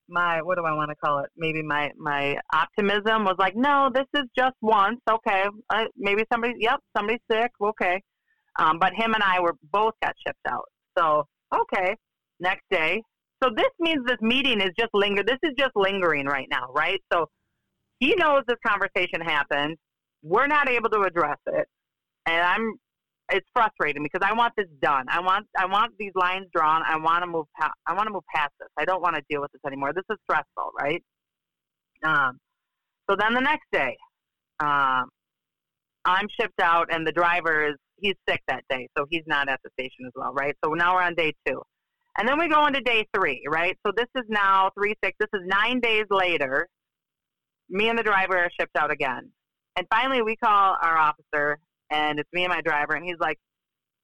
my what do I want to call it? Maybe my my optimism was like, no, this is just once. Okay, uh, maybe somebody. Yep, somebody's sick. Okay, um, but him and I were both got shipped out. So okay, next day. So this means this meeting is just linger. This is just lingering right now, right? So he knows this conversation happened. We're not able to address it, and I'm it's frustrating because I want this done. I want I want these lines drawn. I want to move past. I want to move past this. I don't want to deal with this anymore. This is stressful, right? Um, so then the next day, um, I'm shipped out, and the driver is he's sick that day, so he's not at the station as well, right? So now we're on day two, and then we go into day three, right? So this is now three six. This is nine days later. Me and the driver are shipped out again, and finally we call our officer and it's me and my driver, and he's like,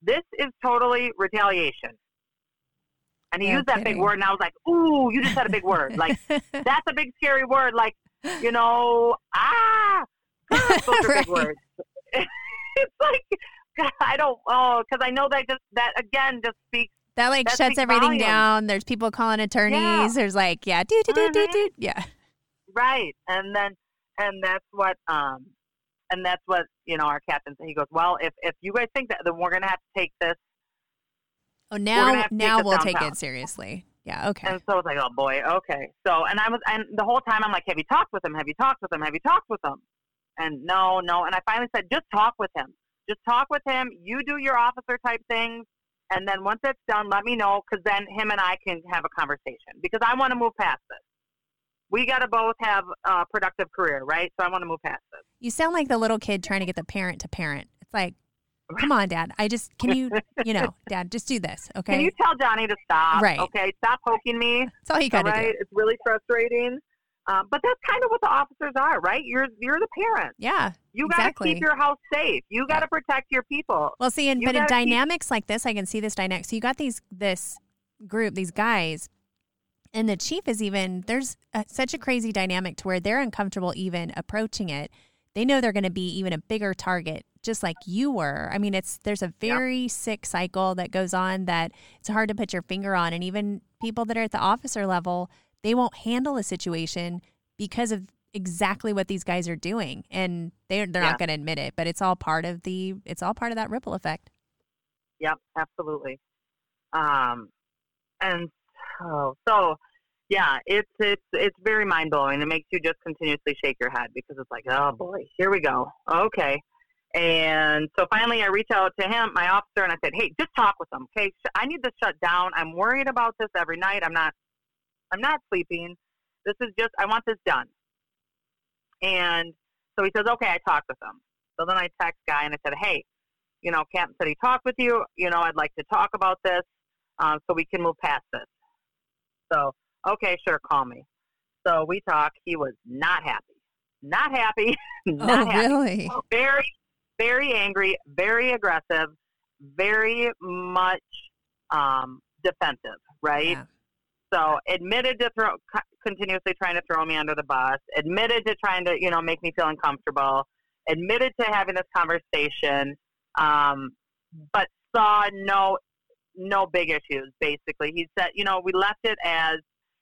"This is totally retaliation." And he No used that big word, and I was like, "Ooh, you just said a big word! Like that's a big scary word! Like you know, ah, ah, those are big words." it's like God, I don't oh, because I know that just that again just speaks that like that shuts everything volumes. down. There's people calling attorneys. Yeah. There's like, yeah, do do do do Mhm. do. Yeah. right, and then and that's what um and that's what you know our captain said. He goes, "Well, if if you guys think that, then we're gonna have to take this Oh, now have to take now we'll take it seriously. Yeah. Okay. And so I was like, oh boy, okay. So, and I was, and the whole time I'm like, have you talked with him? Have you talked with him? Have you talked with him? And no, no. And I finally said, just talk with him. Just talk with him. You do your officer type things. And then once it's done, let me know because then him and I can have a conversation because I want to move past this. We got to both have a productive career, right? So I want to move past this. You sound like the little kid trying to get the parent to parent. It's like, come on, dad. I just can you you know, dad, just do this, okay? Can you tell Johnny to stop? Right. Okay. Stop poking me. That's all you got to right? do. It's really frustrating. Um, but that's kind of what the officers are, right? You're you're the parent. Yeah. You got to Exactly. keep your house safe. You got to protect your people. Well, see, and You but in gotta keep- dynamics like this, I can see this dynamic. So you got these this group, these guys, and the chief is even there's a, such a crazy dynamic to where they're uncomfortable even approaching it. They know they're going to be even a bigger target, just like you were. I mean, it's there's a very sick cycle that goes on that it's hard to put your finger on, and even people that are at the officer level, they won't handle a situation because of exactly what these guys are doing and they're they're Yeah. not going to admit it but it's all part of the it's all part of that ripple effect Yep, absolutely. Um, and so, so yeah, it's it's it's very mind blowing. It makes you just continuously shake your head because it's like, oh boy, here we go. Okay. And so finally, I reach out to him, my officer, and I said, "Hey, just talk with him. Okay, I need to shut down. I'm worried about this every night. I'm not, I'm not sleeping. This is just, I want this done." And so he says, "Okay." I talked with him. So then I text guy and I said, "Hey, you know, Captain said he talked with you. You know, I'd like to talk about this um, so we can move past this. So, okay, sure, call me. So we talk. He was not happy. Not happy. not oh happy. really Very, very angry, very aggressive, very much um, defensive, right? Yeah. So admitted to throw, continuously trying to throw me under the bus, admitted to trying to, you know, make me feel uncomfortable, admitted to having this conversation, um, but saw no no big issues. Basically, he said, you know, we left it as,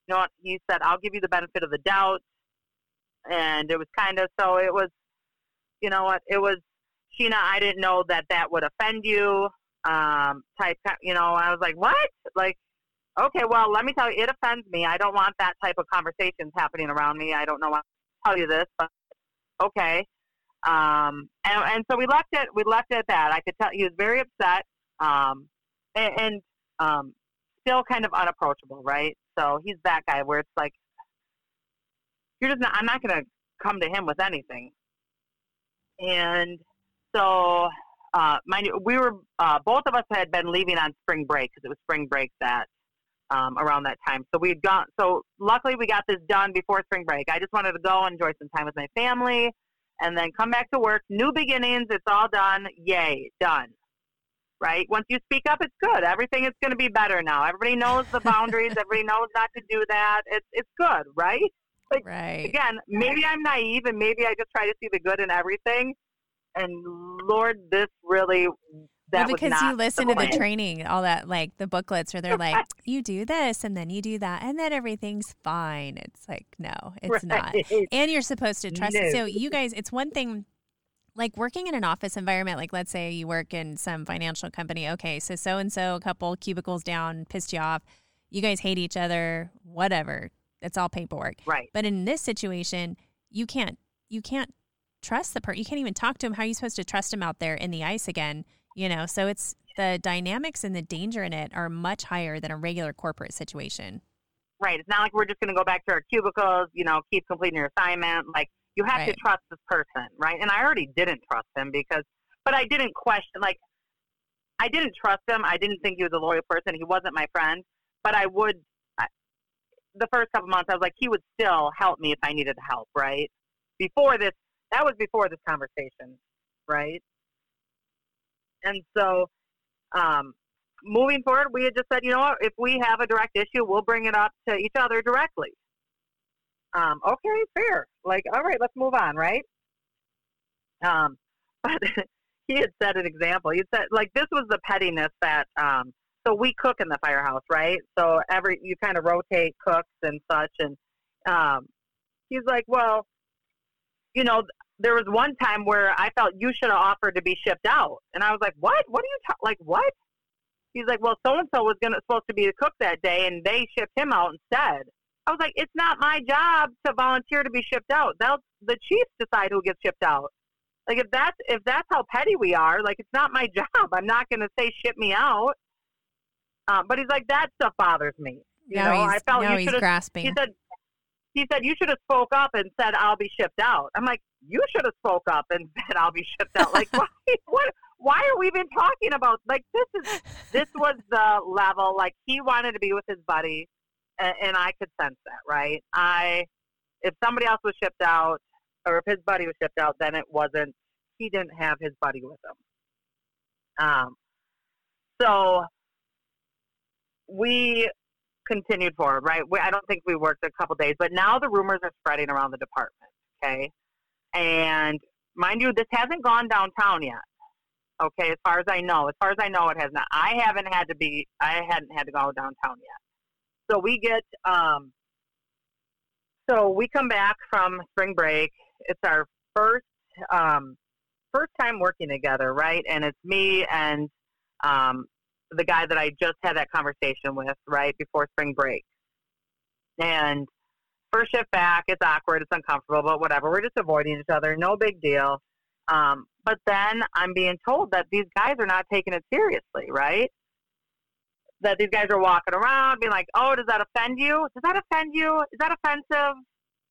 you know, he said, I'll give you the benefit of the doubt, and it was kind of so it was, you know what, it was, Sheena, I didn't know that that would offend you. Um, type, you know, I was like, what? Like, okay, well, let me tell you, it offends me. I don't want that type of conversations happening around me. I don't know what to tell you this, but okay. Um, and, and so we left it. We left it at that. I could tell he was very upset, um, and, and um, still kind of unapproachable, right? So he's that guy where it's like you're just not. I'm not going to come to him with anything. And so, uh, you, we were uh, both of us had been leaving on spring break because it was spring break that um, around that time. So we'd gone. So luckily, we got this done before spring break. I just wanted to go and enjoy some time with my family, and then come back to work. New beginnings. It's all done. Yay, done. Right. Once you speak up, it's good. Everything is going to be better now. Everybody knows the boundaries. Everybody knows not to do that. It's it's good, right? Like, right. Again, maybe I'm naive, and maybe I just try to see the good in everything. And Lord, this really that well, because you listen to the training, all that like the booklets where they're like, you do this and then you do that and then everything's fine. It's like, no, it's right. not. And you're supposed to trust. No. So you guys, it's one thing like working in an office environment, like let's say you work in some financial company. Okay, so so and so, a couple cubicles down, pissed you off. You guys hate each other, whatever. It's all paperwork. Right. But in this situation, you can't you can't trust the person. You can't even talk to him. How are you supposed to trust him out there in the ice again? You know so it's the dynamics and the danger in it are much higher than a regular corporate situation. Right. It's not like we're just going to go back to our cubicles you know keep completing your assignment. Like you have right. to trust this person right? And i already didn't trust him because but i didn't question like i didn't trust him. I didn't think he was a loyal person. He wasn't my friend. But i would I, the first couple months i was like he would still help me if i needed help right? Before this that was before this conversation right and so, um, moving forward, we had just said, you know what, if we have a direct issue, we'll bring it up to each other directly. Um, okay, fair. Like, all right, let's move on, right? Um, but he had said an example. He said, like, this was the pettiness that, um, so we cook in the firehouse, right? So every, you kind of rotate cooks and such. And, um, he's like, well, you know, there was one time where I felt you should have offered to be shipped out, and I was like, "What? What are you ta- like? What?" He's like, "Well, so and so was gonna supposed to be the cook that day, and they shipped him out instead." I was like, "It's not my job to volunteer to be shipped out. They'll the chiefs decide who gets shipped out. Like if that's if that's how petty we are, like it's not my job. I'm not gonna say ship me out." Um, but he's like, "That stuff bothers me." You now know, I felt you should have. He said, he said you should have spoke up and said I'll be shipped out. I'm like, you should have spoke up and said I'll be shipped out. Like, why, what? Why are we even talking about? Like, this is this was the level. Like, he wanted to be with his buddy, and, and I could sense that, right? I, if somebody else was shipped out, or if his buddy was shipped out, then it wasn't. He didn't have his buddy with him. Um, so we continued forward, right? We, I don't think we worked a couple days, but now the rumors are spreading around the department. Okay, and mind you, this hasn't gone downtown yet. Okay, as far as I know, as far as I know, it has not. I haven't had to be. I hadn't had to go downtown yet. So we get. Um, so we come back from spring break. It's our first um, first time working together, right? And it's me and um, the guy that I just had that conversation with right before spring break. And first shift back, it's awkward, it's uncomfortable, but whatever. We're just avoiding each other, no big deal. Um, but then I'm being told that these guys are not taking it seriously, right? That these guys are walking around being like, oh, does that offend you? Does that offend you? Is that offensive?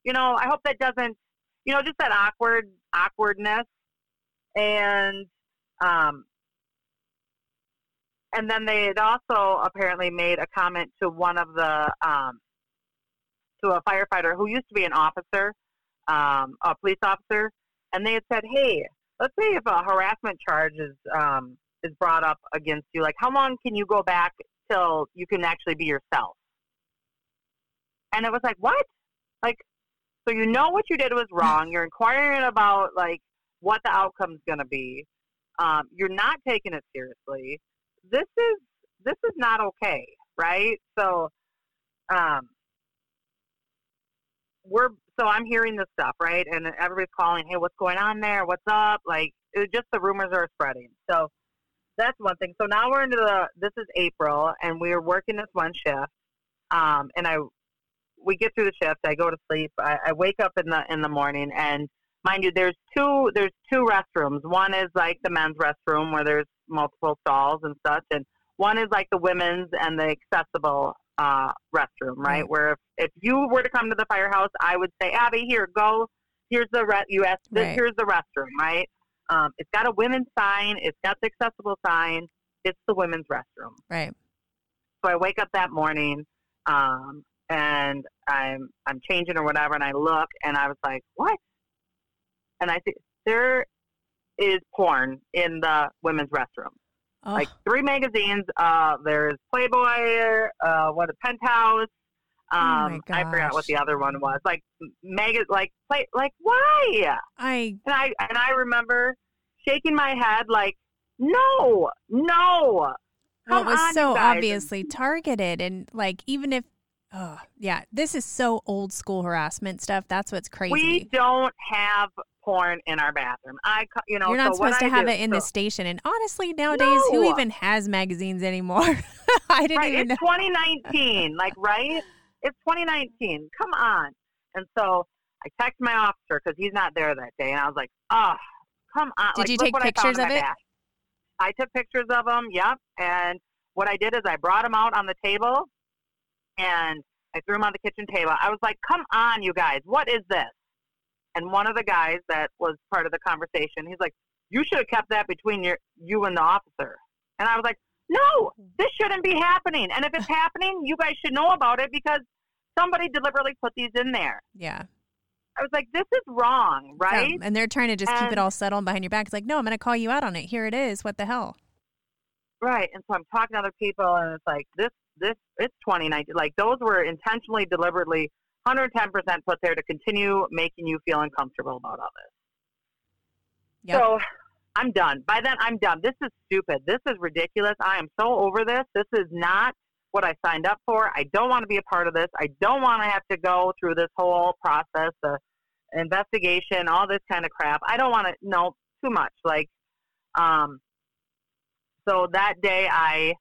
You know, I hope that doesn't, you know, just that awkward awkwardness. And, um, and then they had also apparently made a comment to one of the um, to a firefighter who used to be an officer, um, a police officer, and they had said, "Hey, let's say if a harassment charge is um, is brought up against you, like how long can you go back till you can actually be yourself?" And it was like, what? Like, so you know what you did was wrong. You're inquiring about like what the outcome's going to be. Um, you're not taking it seriously. This is this is not okay, right? So, um, we're so I'm hearing this stuff, right? And everybody's calling, hey, what's going on there? What's up? Like, just the rumors are spreading. So that's one thing. So now we're into the this is April, and we're working this one shift. Um, and I we get through the shift. I go to sleep. I, I wake up in the in the morning, and mind you, there's two there's two restrooms. One is like the men's restroom where there's multiple stalls and such, and one is like the women's and the accessible uh, restroom, right? Where if, if you were to come to the firehouse, I would say, Abby, here, go. Here's the re- you asked, this, Right. here's the restroom, right? Um, it's got a women's sign. It's got the accessible sign. It's the women's restroom. Right. So I wake up that morning, um, and I'm I'm changing or whatever, and I look, and I was like, what? And I see there is porn in the women's restroom Oh, like three magazines. Uh, there's Playboy, uh, what a Penthouse. Oh Um, I forgot what the other one was. Like mag, like play, like why? I And I and I remember shaking my head like, no, no. well, it was so guys. obviously targeted, and like even if, oh yeah, this is so old school harassment stuff. That's what's crazy. We don't have porn in our bathroom. I, you know, You're not so supposed to I have do- it in so- the station. And honestly, nowadays, who even has magazines anymore? I didn't right, even know. it's 2019. like, right? It's 2019. Come on. And so I text my officer because he's not there that day, and I was like, "Oh, come on!" Did Like, you take what I found pictures of it? bag. I took pictures of them. Yep. And what I did is I brought them out on the table, and I threw him on the kitchen table. I was like, "Come on, you guys! What is this?" And one of the guys that was part of the conversation, he's like, "You should have kept that between your you and the officer." And I was like, "No, this shouldn't be happening. And if it's happening, you guys should know about it because somebody deliberately put these in there." Yeah. I was like, "This is wrong, right?" Yeah, And they're trying to just keep it all settled behind your back. It's like, no, I'm going to call you out on it. Here it is. What the hell? Right. And so I'm talking to other people, and it's like this, this, it's 2019. Like those were intentionally, deliberately, 110% put there to continue making you feel uncomfortable about all this. Yep. So I'm done. By then, I'm done. This is stupid. This is ridiculous. I am so over this. This is not what I signed up for. I don't want to be a part of this. I don't want to have to go through this whole process, the investigation, all this kind of crap. I don't want to. know too much. Like, um. So that day, I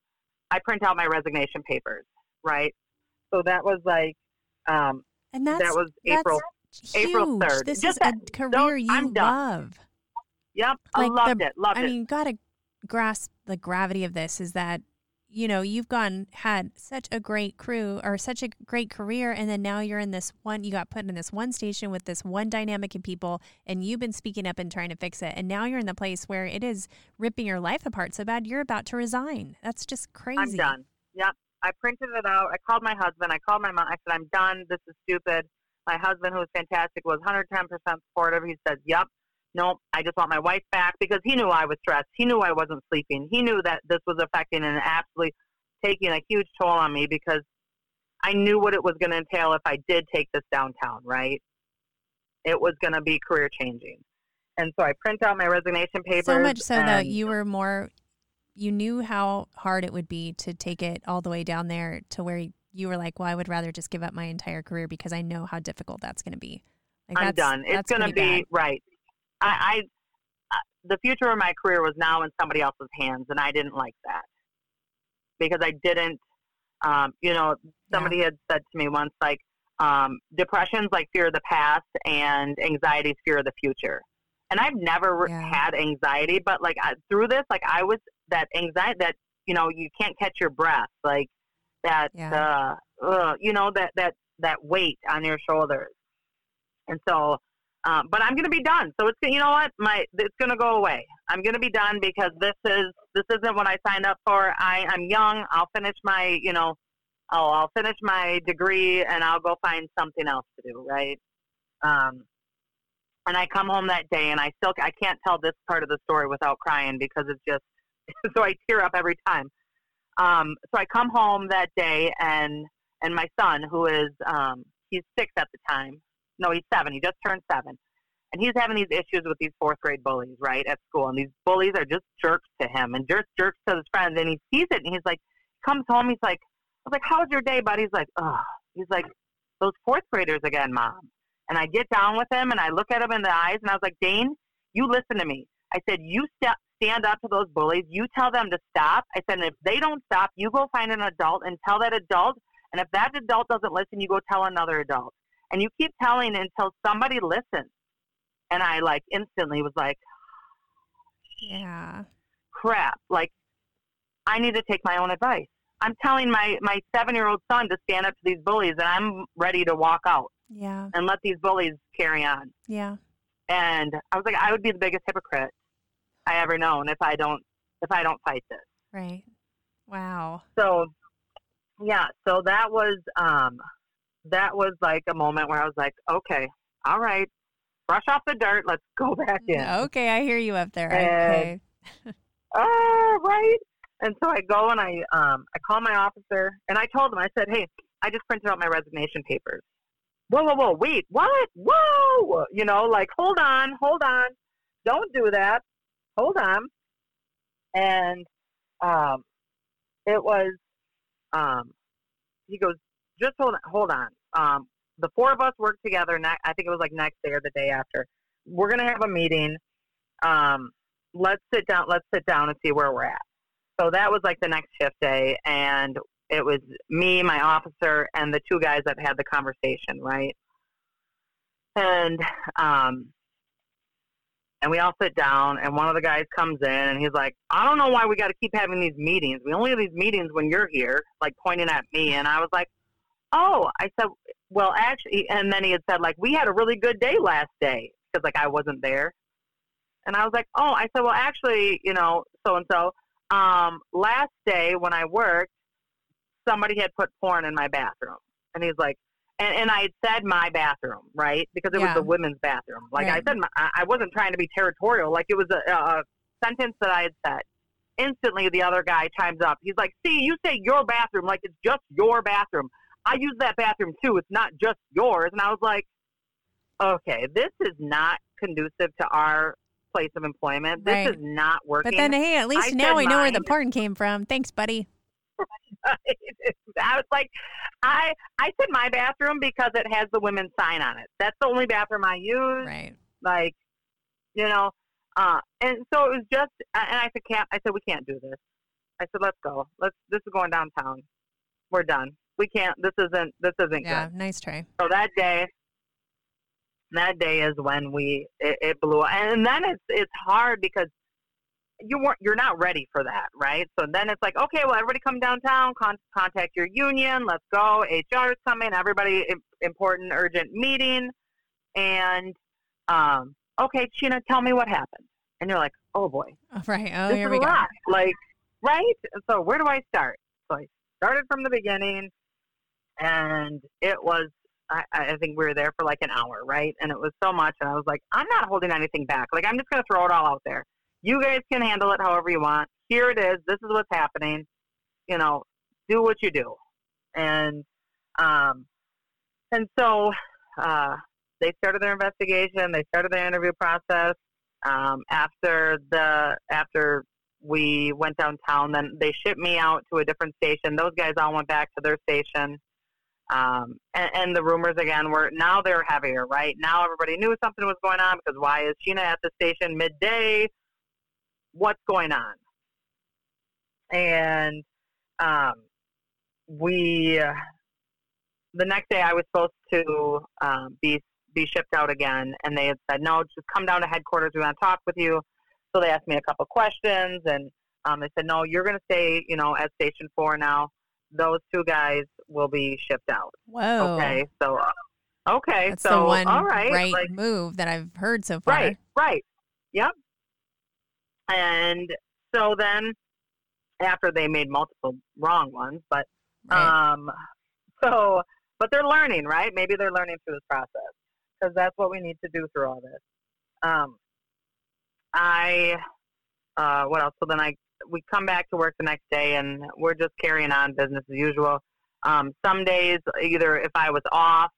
I print out my resignation papers. Right. So that was like, um, and that's, that was April. April. 3rd. This Just is a that- career you love. Yep. I Like loved the- it. Loved I it. mean, you got to grasp the gravity of this is that, you know, you've gone, had such a great crew or such a great career. And then now you're in this one, you got put in this one station with this one dynamic of people and you've been speaking up and trying to fix it. And now you're in the place where it is ripping your life apart so bad you're about to resign. That's just crazy. I'm done. Yep. I printed it out. I called my husband. I called my mom. I said, I'm done. This is stupid. My husband, who was fantastic, was 110% supportive. He said, Yep. Nope. I just want my wife back because he knew I was stressed. He knew I wasn't sleeping. He knew that this was affecting and absolutely taking a huge toll on me because I knew what it was going to entail if I did take this downtown, right? It was going to be career changing. And so I print out my resignation papers. So much so that you were more, you knew how hard it would be to take it all the way down there to where you were like, well, I would rather just give up my entire career because I know how difficult that's going to be. Like I'm done. It's going to be bad. right. I, I, uh, the future of my career was now in somebody else's hands, and I didn't like that because I didn't. Um, you know, somebody had said to me once, like, um, depression's like fear of the past, and anxiety's fear of the future. And I've never Yeah. had anxiety, but like I, through this, like I was that anxiety that you know you can't catch your breath, like that. Yeah. Uh, uh, you know that that that weight on your shoulders. And so, um, but I'm going to be done. So it's you know what my it's going to go away. I'm going to be done because this is this isn't what I signed up for. I I'm young. I'll finish my you know, oh I'll finish my degree and I'll go find something else to do. Right. Um, and I come home that day and I still I can't tell this part of the story without crying because it's just so I tear up every time. Um, so I come home that day and and my son, who is um, he's six at the time. No, he's seven. He just turned seven, and he's having these issues with these fourth grade bullies, right, at school. And these bullies are just jerks to him, and just jerks to his friends. And he sees it, and he's like, comes home. He's like, I was like, "How's your day, buddy?" He's like, "Oh." He's like, "Those fourth graders again, mom." And I get down with him, and I look at him in the eyes, and I was like, "Dane, you listen to me." I said, "You step." Stand up to those bullies. You tell them to stop. I said, if they don't stop, you go find an adult and tell that adult and if that adult doesn't listen, you go tell another adult. And you keep telling until somebody listens. And I like instantly was like, yeah, crap. Like, I need to take my own advice. I'm telling my, my seven year old son to stand up to these bullies, and I'm ready to walk out. Yeah. And let these bullies carry on. Yeah. And I was like, I would be the biggest hypocrite I ever known if I don't if I don't fight this. Right. Wow. So yeah, so that was um that was like a moment where I was like, okay, all right, brush off the dirt, let's go back in. Okay, I hear you up there. And, okay. oh, right. And so I go and I um I call my officer and I told him I said, hey, I just printed out my resignation papers. Whoa, whoa, whoa, wait, what? Whoa, you know, like hold on, hold on, don't do that, hold on. And um, it was um, he goes, just hold on, hold on. Um, the four of us work together. Ne- I think it was like next day or the day after. We're gonna have a meeting. Um, let's sit down. Let's sit down and see where we're at. So that was like the next shift day, and it was me, my officer, and the two guys that had the conversation, right? And um, and we all sit down and one of the guys comes in and he's like i don't know why we got to keep having these meetings we only have these meetings when you're here like pointing at me and i was like oh i said well actually and then he had said like we had a really good day last day because like i wasn't there and i was like oh i said well actually you know so and so um last day when i worked somebody had put porn in my bathroom and he's like and, and I had said my bathroom, right? Because it Yeah. was the women's bathroom. Like Right. I said, my, I I wasn't trying to be territorial. Like it was a, a sentence that I had said. Instantly, the other guy chimes up. He's like, "See, you say your bathroom like it's just your bathroom. I use that bathroom too. It's not just yours." And I was like, "Okay, this is not conducive to our place of employment. This Right. is not working." But then, hey, at least I now I know where the porn came from. Thanks, buddy. I was like, I I said my bathroom because it has the women's sign on it. That's the only bathroom I use. Right. Like, you know, uh, and so it was just. And I said, can't. I said we can't do this. I said, let's go. Let's. This is going downtown. We're done. We can't. This isn't. This isn't Yeah. good. Nice try. So that day. That day is when we it, it blew, up. and then it's it's hard because you weren't you're not ready for that, right? So then it's like, okay, well, everybody come downtown, con- contact your union, let's go. HR is coming, everybody important, urgent meeting, and um, okay, Sheena, tell me what happened. And you're like, oh boy, right. Oh, this here we go. lot. Like, right? So where do I start? So I started from the beginning, and it was. I, I think we were there for like an hour, right? And it was so much, and I was like, I'm not holding anything back. Like, I'm just going to throw it all out there. You guys can handle it however you want. Here it is. This is what's happening. You know, do what you do. And um, and so uh, they started their investigation. They started their interview process. Um, after the after we went downtown, then they shipped me out to a different station. Those guys all went back to their station. Um, and, and the rumors again were now they're heavier, right? Now everybody knew something was going on because why is Sheena at the station midday? What's going on? And um, we, uh, the next day, I was supposed to um, be be shipped out again, and they had said, "No, just come down to headquarters. We want to talk with you." So they asked me a couple questions, and um, they said, "No, you're going to stay, you know, at Station Four now. Those two guys will be shipped out." Whoa. Okay, so uh, okay, That's so the one all right, right like, move that I've heard so far. right, right, yep. And so then, after they made multiple wrong ones, but Right. um, so but they're learning, right? Maybe they're learning through this process because that's what we need to do through all this. Um, I uh, what else? So then I we come back to work the next day and we're just carrying on business as usual. Um, some days, either if I was off,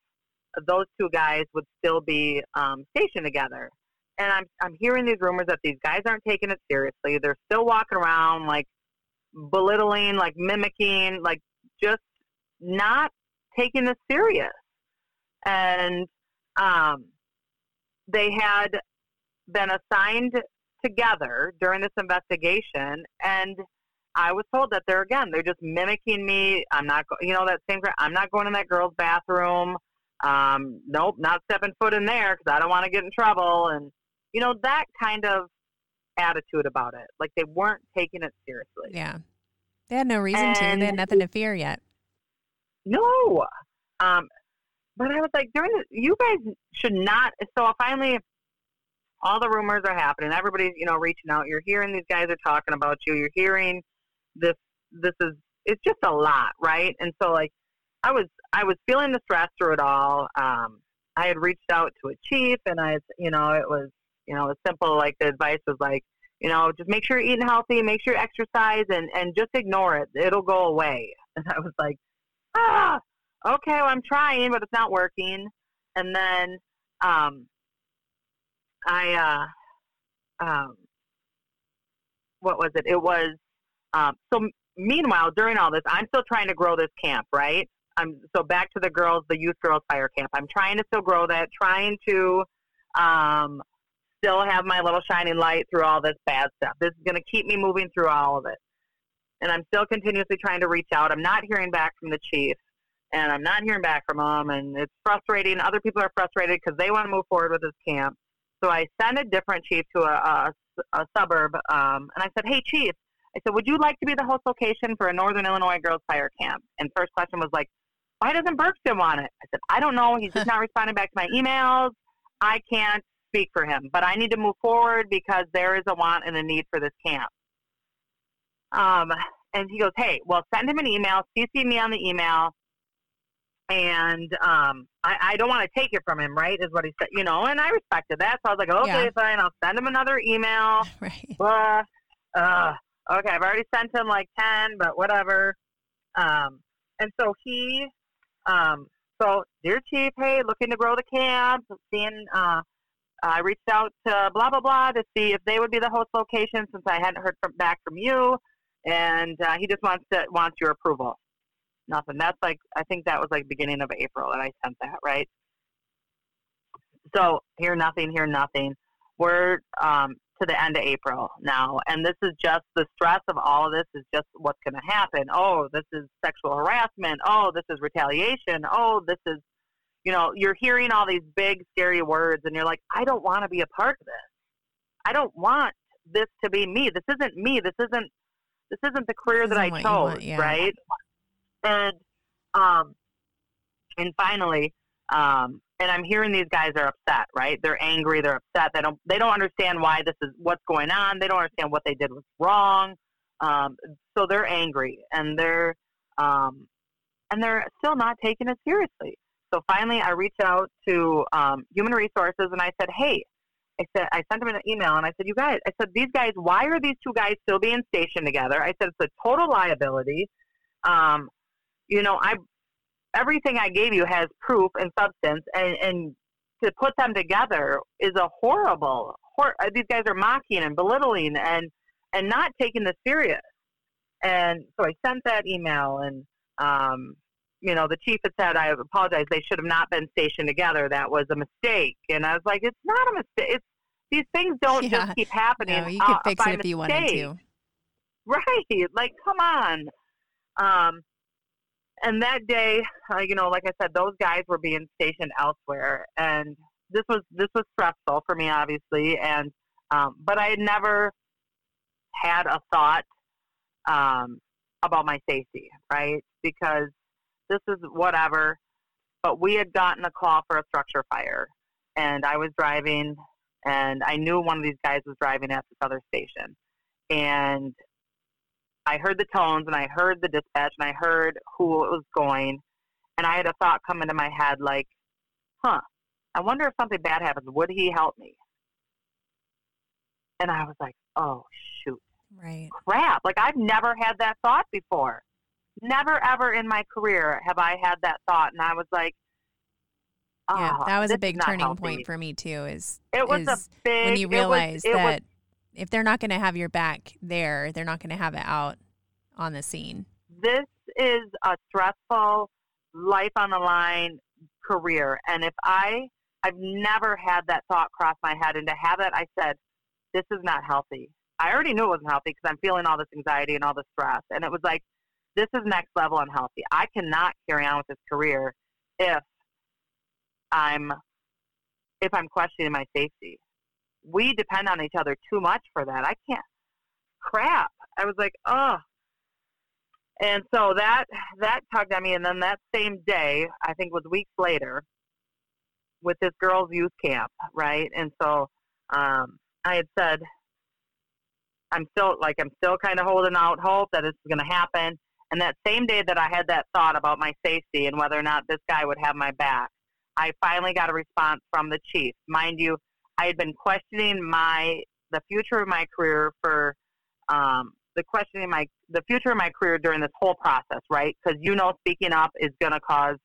those two guys would still be um, stationed together. And I'm I'm hearing these rumors that these guys aren't taking it seriously. They're still walking around like belittling, like mimicking, like just not taking this serious. And um, they had been assigned together during this investigation, and I was told that they're again they're just mimicking me. I'm not, you know, that same. I'm not going in that girl's bathroom. Um, nope, not stepping foot in there because I don't want to get in trouble. And you know that kind of attitude about it. Like they weren't taking it seriously. Yeah, they had no reason and to. They had nothing to fear yet. No, um, but I was like, during the, you guys should not. So finally, all the rumors are happening. Everybody's, you know, reaching out. You're hearing these guys are talking about you. You're hearing this. This is it's just a lot, right? And so like, I was I was feeling the stress through it all. Um, I had reached out to a chief, and I, you know, it was, you know, it simple. Like the advice was like, you know, just make sure you're eating healthy, make sure you exercise, and and just ignore it. It'll go away. And I was like, ah, okay, well, I'm trying, but it's not working. And then um, I, uh, um, what was it? It was, um, so meanwhile, during all this, I'm still trying to grow this camp, right? I'm so back to the girls, the youth girls fire camp. I'm trying to still grow that, trying to um, still have my little shining light through all this bad stuff. This is going to keep me moving through all of it. And I'm still continuously trying to reach out. I'm not hearing back from the chief and I'm not hearing back from them, and it's frustrating. Other people are frustrated because they want to move forward with this camp. So I sent a different chief to a, a, a suburb, um, and I said, "Hey, chief," I said, "Would you like to be the host location for a Northern Illinois Girls Fire Camp?" And first question was like, "Why doesn't Berkston want it?" I said, "I don't know. He's just not responding back to my emails. I can't speak for him, but I need to move forward because there is a want and a need for this camp." Um, and he goes, "Hey, well, send him an email. CC me on the email." and um, I, I don't want to take it from him, right? Is what he said, you know, and I respected that. So I was like, okay, yeah. fine, I'll send him another email. Right. Blah. Uh, okay, I've already sent him like 10, but whatever. Um, and so he, um, so dear chief, hey, looking to grow the camp, seeing, uh, I reached out to blah blah blah to see if they would be the host location since I hadn't heard from, back from you, and uh, he just wants to wants your approval nothing. That's like I think that was like beginning of April that I sent that, right? So hear nothing, hear nothing. We're um, to the end of April now, and this is just the stress of all of this is just what's going to happen. Oh, this is sexual harassment. Oh, this is retaliation. Oh, this is, you know, you're hearing all these big scary words, and you're like, I don't want to be a part of this. I don't want this to be me. This isn't me. This isn't. This isn't the career that I chose, want, yeah. right? and um, and finally, um, and I'm hearing these guys are upset, right? They're angry, they're upset. They don't they don't understand why this is what's going on. They don't understand what they did was wrong. Um, so they're angry and they're um, and they're still not taking it seriously. So finally, I reached out to um, Human Resources and I said, "Hey, I said I sent them an email and I said, you guys, I said these guys, why are these two guys still being stationed together? I said it's a total liability. Um, you know, I everything I gave you has proof and substance, and and to put them together is a horrible. Hor- uh, these guys are mocking and belittling and and not taking this serious. And so I sent that email, and um, you know, the chief had said, "I apologize. They should have not been stationed together. That was a mistake." And I was like, "It's not a mistake. It's these things don't yeah. just keep happening. No, you could uh, fix it if mistake. you wanted to." Right? Like, come on. Um, and that day, uh, you know, like I said, those guys were being stationed elsewhere, and this was this was stressful for me, obviously, and um, but I had never had a thought um, about my safety, right? Because this is whatever. But we had gotten a call for a structure fire, and I was driving, and I knew one of these guys was driving at this other station, and I heard the tones and I heard the dispatch and I heard who it was going, and I had a thought come into my head like, huh, I wonder if something bad happens, would he help me? And I was like, oh, shoot. Right. Crap. Like, I've never had that thought before. never ever in my career have I had that thought, and I was like, oh, yeah, ah, that was a big turning healthy." point for me too. Is It was a is big when you it was- realize it was that if they're not going to have your back there, they're not going to have it out on the scene. this is a stressful life on the line career. And if i i've never had that thought cross my head. And to have it i said this is not healthy. I already knew it wasn't healthy because i'm feeling all this anxiety and all this stress. And it was like this is next level unhealthy. I cannot carry on with this career if i'm if i'm questioning my safety we depend on each other too much for that. I can't crap. I was like oh and so that that tugged at me. And then that same day i think was weeks later with this girls youth camp right? And so um i had said i'm still like i'm still kind of holding out hope that this is going to happen. And that same day that i had that thought about my safety and whether or not this guy would have my back i finally got a response from the chief. Mind you i had been questioning my the future of my career for um the questioning my the future of my career during this whole process, right? Because you know, speaking up is going to cause,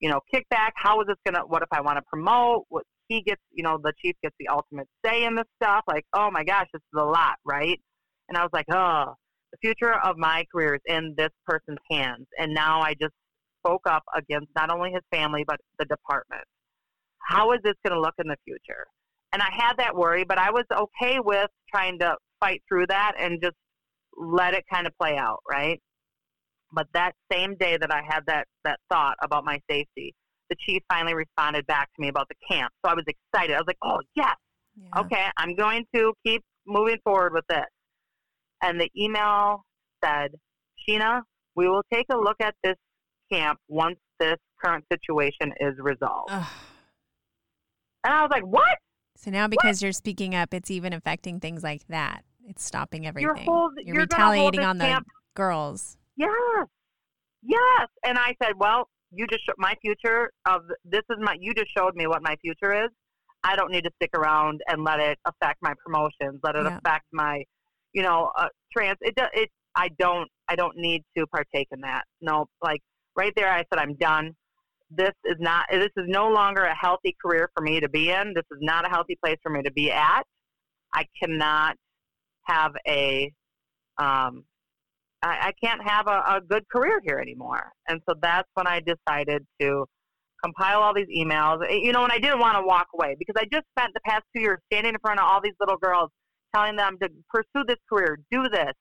you know, kickback. How is this going to? What if I want to promote? What he gets, you know, the chief gets the ultimate say in this stuff. Like, oh my gosh, this is a lot, right? And I was like, oh, the future of my career is in this person's hands, and now I just spoke up against not only his family but the department. How is this going to look in the future? And I had that worry, but I was okay with trying to fight through that and just let it kind of play out, right? But that same day that I had that that thought about my safety, the chief finally responded back to me about the camp. So I was excited. I was like, "Oh yes, Yeah. okay, I'm going to keep moving forward with this." And the email said, "Sheena, we will take a look at this camp once this current situation is resolved." And I was like, "What? So now, because you're speaking up, it's even affecting things like that. It's stopping everything. You're hold, You're you're retaliating on the girls. Yes, yes. And I said, well, you just my future of this is my. You just showed me what my future is. I don't need to stick around and let it affect my promotions. Let it Yeah. affect my, you know, uh, trans. It it. I don't. I don't need to partake in that. No, like right there, I said I'm done. This is not. This is no longer a healthy career for me to be in. This is not a healthy place for me to be at. I cannot have a um, I, I can't have a, a good career here anymore. And so that's when I decided to compile all these emails. Eh, You know, and I didn't want to walk away because I just spent the past two years standing in front of all these little girls telling them to pursue this career, do this.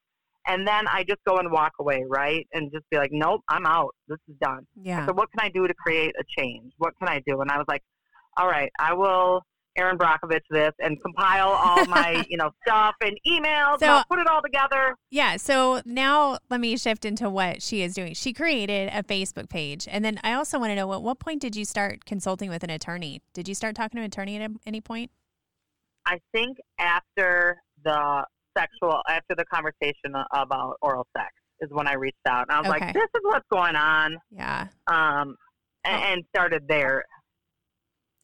And then I just go and walk away, right? And just be like, nope, I'm out. This is done. Yeah. So what can I do to create a change? What can I do? And I was like, all right, I will Erin Brockovich this and compile all my, you know, stuff and emails. So- and I'll put it all together. Yeah. So now let me shift into what she is doing. She created a Facebook page. And then I also want to know at what point did you start consulting with an attorney? Did you start talking to an attorney at any point? I think after the sexual, after the conversation about oral sex is when I reached out. And I was Okay. like, this is what's going on. Yeah. Um, and, Oh. and started there.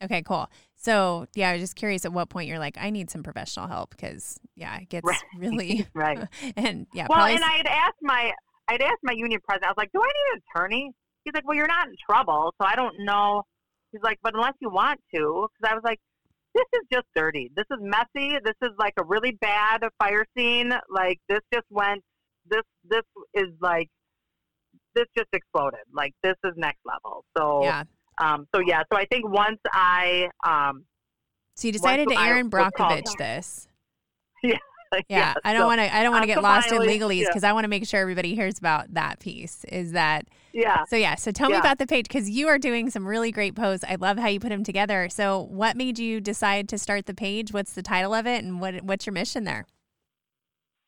Okay, cool. So, yeah, I was just curious at what point you're like, I need some professional help because, yeah, it gets Right. really, Right. and yeah, well, probably and I had asked my, I'd asked my union president, I was like, do I need an attorney? He's like, well, you're not in trouble. So I don't know. He's like, but unless you want to, because I was like, this is just dirty. This is messy. This is like a really bad fire scene. Like this just went, this, this is like, this just exploded. Like this is next level. So, yeah. um, so yeah. So I think once I, um, So you decided to Erin Brockovich this. like, Yeah, I don't so- want to. I don't want to uh, get lost in legalese yeah. because I want to make sure everybody hears about that piece. Is that Yeah. so? Yeah. So tell me about the page because you are doing some really great posts. I love how you put them together. So what made you decide to start the page? What's the title of it, and what what's your mission there?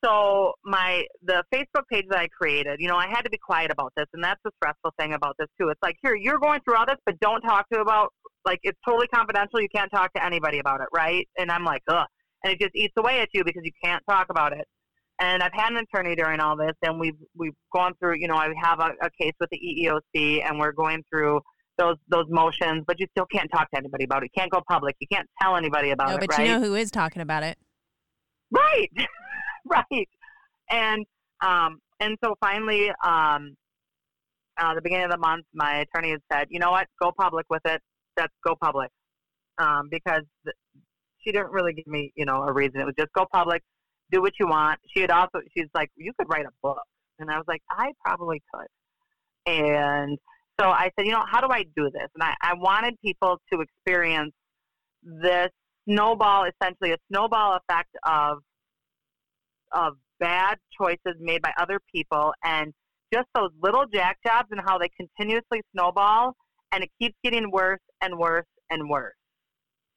so my the Facebook page that I created, you know, I had to be quiet about this, and that's the stressful thing about this too. It's like here, you're going through all this, but don't talk to about like it's totally confidential. You can't talk to anybody about it, right? And I'm like, ugh, and it just eats away at you because you can't talk about it. And I've had an attorney during all this, and we've we've gone through. You know, I have a, a case with the EEOC, and we're going through those those motions, but you still can't talk to anybody about it. You can't go public. You can't tell anybody about no, it, but right? you know who is talking about it. Right, right. And um, and so finally, um, uh, the beginning of the month, my attorney had said, you know what, go public with it. That's go public. Um, because she didn't really give me, you know, a reason. It was just go public, do what you want. She had also, she's like, you could write a book. And I was like, I probably could. And so I said, you know, how do I do this? And I, I wanted people to experience this snowball, essentially a snowball effect of of bad choices made by other people and just those little jack jobs and how they continuously snowball and it keeps getting worse and worse and worse.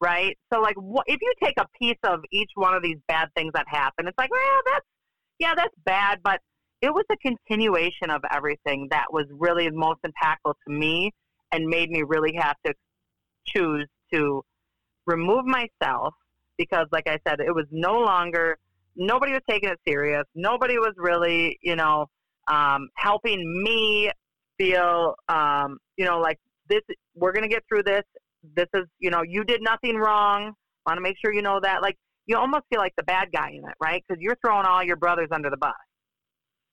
Right? So like if you take a piece of each one of these bad things that happen, it's like, well, that's yeah, that's bad, but it was a continuation of everything that was really most impactful to me and made me really have to choose to remove myself because like I said, it was no longer nobody was taking it serious. Nobody was really, you know, um, helping me feel, um, you know, like this. We're gonna get through this. This is, you know, you did nothing wrong. Want to make sure you know that. Like you almost feel like the bad guy in it, right? Because you're throwing all your brothers under the bus.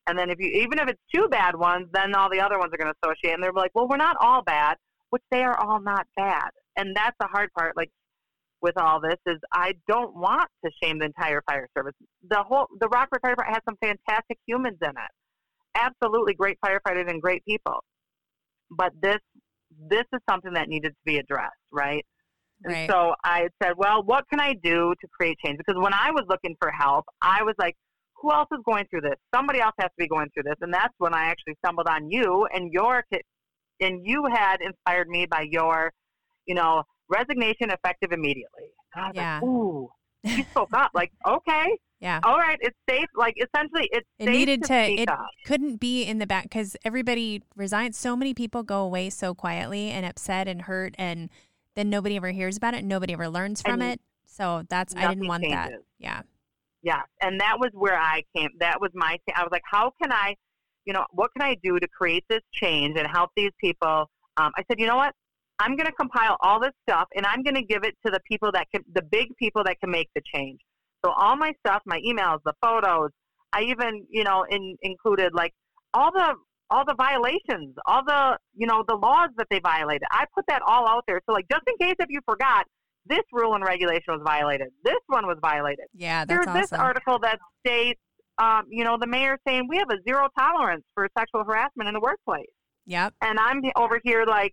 And then if you, even if it's two bad ones, then all the other ones are going to associate, and they're like, well, we're not all bad, which they are all not bad. And that's the hard part. Like with all this is I don't want to shame the entire fire service. The whole the Rockford Fire Department has some fantastic humans in it, absolutely great firefighters and great people. But this this is something that needed to be addressed, right? Right. And so I said, well, what can I do to create change? Because when I was looking for help, I was like, who else is going through this? Somebody else has to be going through this, and that's when I actually stumbled on you and your and you had inspired me by your, you know, resignation effective immediately. God, yeah. Like, Ooh, you spoke up. Like, okay, Yeah. all right, it's safe. Like, essentially, it's It needed to, to, it up. couldn't be in the back because everybody resigns. So many people go away so quietly and upset and hurt, and then nobody ever hears about it. Nobody ever learns from And it. So that's, I didn't want that. Yeah. Yeah, and that was where I came. That was my. I was like, how can I, you know, what can I do to create this change and help these people? Um, I said, you know what? I'm going to compile all this stuff and I'm going to give it to the people that can, the big people that can make the change. So all my stuff, my emails, the photos, I even, you know, in, included like all the all the violations, all the, you know, the laws that they violated. I put that all out there. So like just in case if you forgot, this rule and regulation was violated. This one was violated. Yeah. There's That's this awesome. article that states, um, you know, the mayor saying we have a zero tolerance for sexual harassment in the workplace, Yep. and I'm over here like,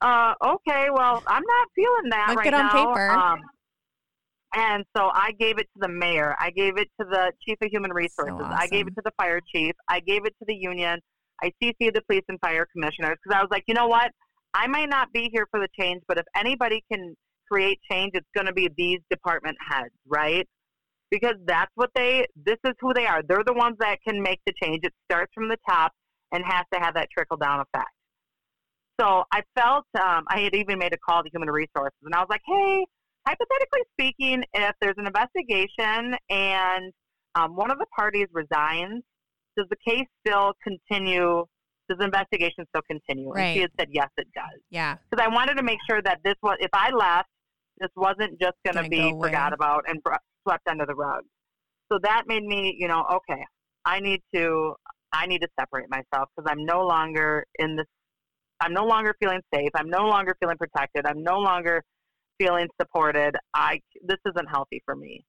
uh, okay, well, I'm not feeling that Look right good on now. paper. Um, and so I gave it to the mayor. I gave it to the chief of human resources. I gave it to the fire chief. I gave it to the union. I CC'd the police and fire commissioners because I was like, you know what? I might not be here for the change, but if anybody can create change, it's going to be these department heads, right? Because that's what they, this is who they are. They're the ones that can make the change. It starts from the top and has to have that trickle down effect. So I felt, um, I had even made a call to human resources and I was like, hey, hypothetically speaking, if there's an investigation and um, one of the parties resigns, does the case still continue? Does the investigation still continue? And she had said, yes, it does Yeah. because I wanted to make sure that this was if I left, this wasn't just going to be go forgot about and br- swept under the rug. So that made me, you know, okay, I need to, I need to separate myself because I'm no longer in this. I'm no longer feeling safe. I'm no longer feeling protected. I'm no longer feeling supported. I this isn't healthy for me.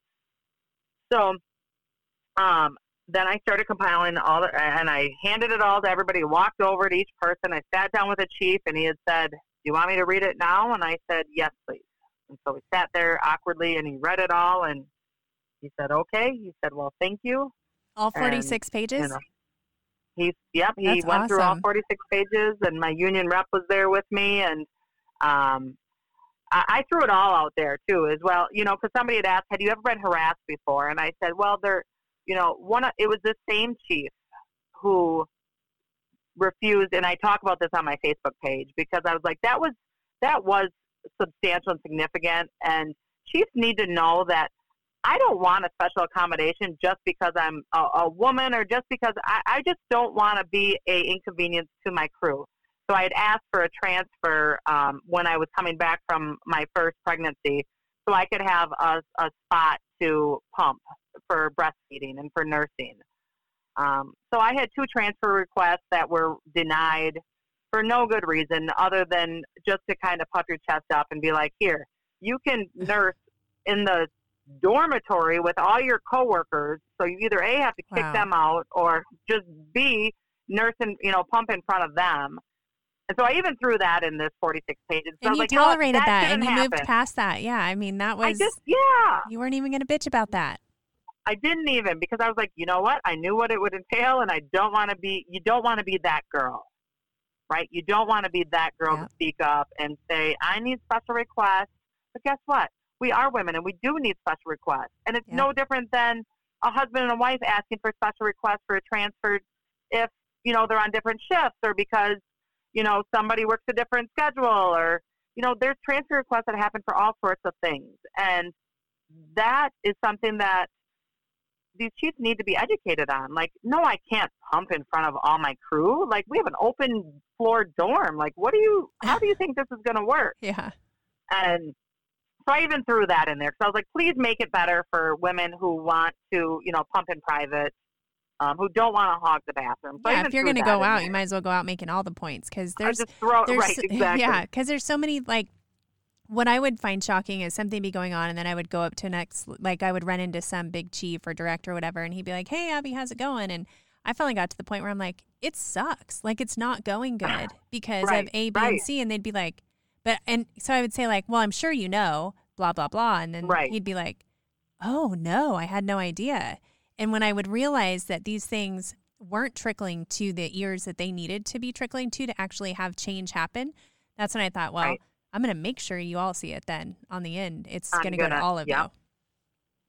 So, um, then I started compiling all the, and I handed it all to everybody. Walked over to each person. I sat down with the chief, and he had said, "Do you want me to read it now?" And I said, "Yes, please." And so we sat there awkwardly, and he read it all, and he said, "Okay." He said, "Well, thank you." All And, 46 pages? you know, He, yep, he That's went through all 46 pages, and my union rep was there with me, and um, I, I threw it all out there too, as well. You know, because somebody had asked, "Had you ever been harassed before?" And I said, "Well, there, you know, one. of- It was the same chief who refused, and I talk about this on my Facebook page because I was like, that was that was substantial and significant, and chiefs need to know that I don't want a special accommodation just because I'm a, a woman or just because I, I just don't want to be a inconvenience to my crew. So I had asked for a transfer um, when I was coming back from my first pregnancy, so I could have a, a spot to pump for breastfeeding and for nursing. Um, so I had two transfer requests that were denied for no good reason other than just to kind of puff your chest up and be like, here, you can nurse in the dormitory with all your coworkers. So you either A, have to kick Wow. them out or just B, nurse and, you know, pump in front of them. And so I even threw that in this 46 pages. So and you like, you know what? tolerated that, and you happen. moved past that. Yeah, I mean that I was just, yeah. you weren't even going to bitch about that. I didn't even because I was like, you know what? I knew what it would entail, and I don't want to be. You don't want to be that girl, right? You don't want to be that girl Yep. to speak up and say, I need special requests. But guess what? We are women, and we do need special requests, and it's no different than a husband and a wife asking for special requests for a transfer if you know they're on different shifts or because you know somebody works a different schedule or you know there's transfer requests that happen for all sorts of things and that is something that these chiefs need to be educated on. Like, no, I can't pump in front of all my crew. Like, we have an open floor dorm. Like, what do you? How do you think this is going to work? Yeah. And so I even threw that in there because I was like, please make it better for women who want to, you know, pump in private, um, who don't want to hog the bathroom. So yeah, if you're going to go out, you might as well go out making all the points because there's throw there's right exactly. yeah because there's so many like what I would find shocking is something be going on and then I would go up to next like I would run into some big chief or director or whatever and he'd be like hey Abby how's it going and I finally got to the point where I'm like it sucks like it's not going good because Right, of A B right. and C and they'd be like but and so I would say like well I'm sure you know blah blah blah and then Right. he'd be like oh no I had no idea and when I would realize that these things weren't trickling to the ears that they needed to be trickling to to actually have change happen, that's when I thought, well, Right. I'm going to make sure you all see it then on the end. It's going to go to all of you.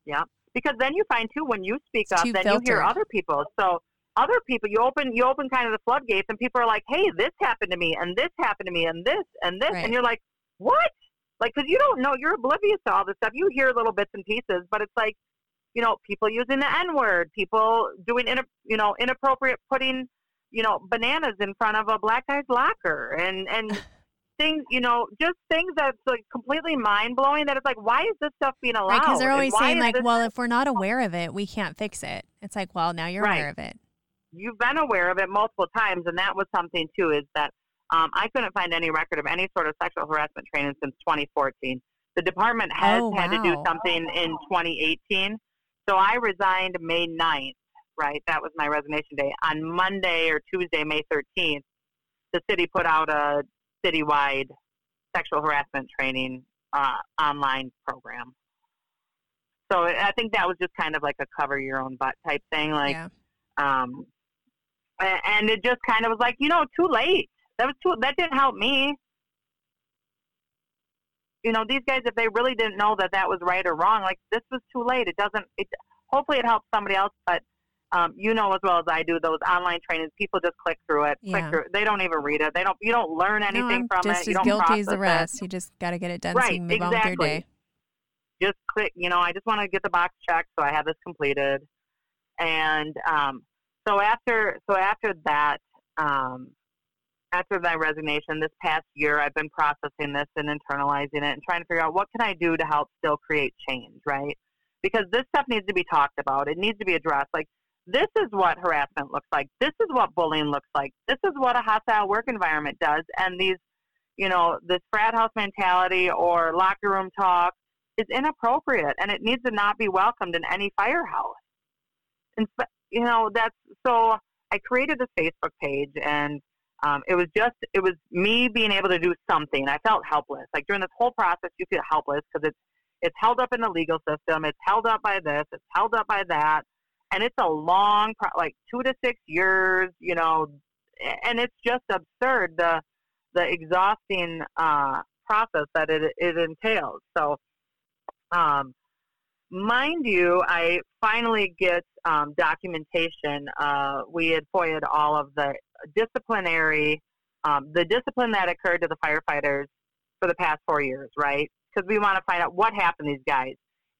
Yeah, because then you find too when you speak It's up, then you hear other people. So other people, you open you open kind of the floodgates, and people are like, "Hey, this happened to me, and this happened to me, and this and this," Right. and you're like, "What?" Like, because you don't know, you're oblivious to all this stuff. You hear little bits and pieces, but it's like, you know, people using the N word, people doing, in, you know, inappropriate putting, you know, bananas in front of a black guy's locker, and and things, you know, just things that's like completely mind blowing. That it's like, why is this stuff being allowed? Right. Because they're always saying, like, well, if we're not aware of it, we can't fix it. It's like, well, now you're Right. aware of it. you've been aware of it multiple times, and that was something too. Is that um, I couldn't find any record of any sort of sexual harassment training since 2014. The department has Oh, had to do something in 2018. So I resigned May 9th. Right, that was my resignation day. On Monday or Tuesday, May 13th, the city put out a citywide sexual harassment training uh, online program. So I think that was just kind of like a cover your own butt type thing. Like, yeah. um, and it just kind of was like, you know, too late. That was too. That didn't help me. You know, these guys, if they really didn't know that that was right or wrong, like this was too late. It doesn't. It hopefully it helps somebody else, but um, you know as well as I do, those online trainings, people just click through it, click Yeah. through. it. They don't even read it. They don't. You don't learn anything no, from just it. You as don't guilty as the process it. rest. You just got to get it done so you move on with your exactly. day. just click, you know, I just want to get the box checked, so I have this completed. And um, so after, so after that, um, after my resignation this past year, I've been processing this and internalizing it and trying to figure out what can I do to help still create change, right? Because this stuff needs to be talked about. It needs to be addressed. Like this is what harassment looks like. This is what bullying looks like. This is what a hostile work environment does. And these, you know, this frat house mentality or locker room talk is inappropriate and it needs to not be welcomed in any firehouse. And you know that's so. I created this Facebook page and um, it was just it was me being able to do something. I felt helpless. Like during this whole process, you feel helpless because it's it's held up in the legal system. It's held up by this. It's held up by that, and it's a long pro- like two to six years. You know, and it's just absurd the the exhausting uh, process that it it entails. So um, mind you, I finally get um, documentation. Uh, we had FOIA'd all of the disciplinary, um, the discipline that occurred to the firefighters for the past four years, right? Because we want to find out what happened to these guys.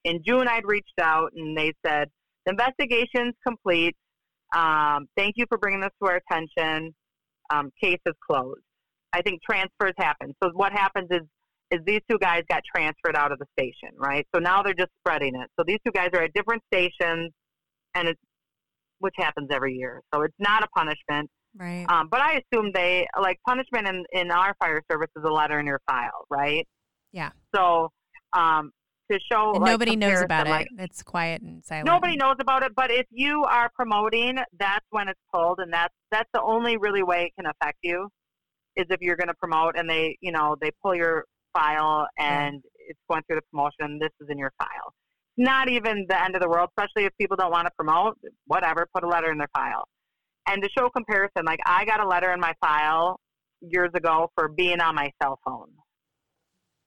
In June, I'd reached out and they said, the investigation's complete. Um, thank you for bringing this to our attention. Um, case is closed. I think transfers happen. So what happens is is these two guys got transferred out of the station, right? So now they're just spreading it. So these two guys are at different stations, and it's which happens every year. So it's not a punishment. Right. Um, but I assume they like punishment in, in our fire service is a letter in your file, right? Yeah. So um, to show and like, nobody knows about like, it. It's quiet and silent. Nobody knows about it, but if you are promoting, that's when it's pulled, and that's that's the only really way it can affect you, is if you're going to promote and they, you know, they pull your file and it's going through the promotion. This is in your file. Not even the end of the world, especially if people don't want to promote. Whatever, put a letter in their file. And to show comparison, like I got a letter in my file years ago for being on my cell phone.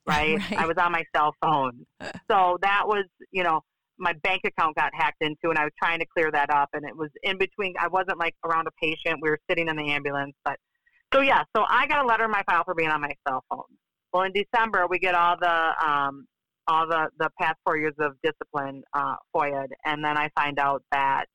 Right? Right. I was on my cell phone. So that was, you know, my bank account got hacked into and I was trying to clear that up and it was in between I wasn't like around a patient. We were sitting in the ambulance. But so yeah, so I got a letter in my file for being on my cell phone. Well in December we get all the um all the, the past four years of discipline uh FOIA'd and then I find out that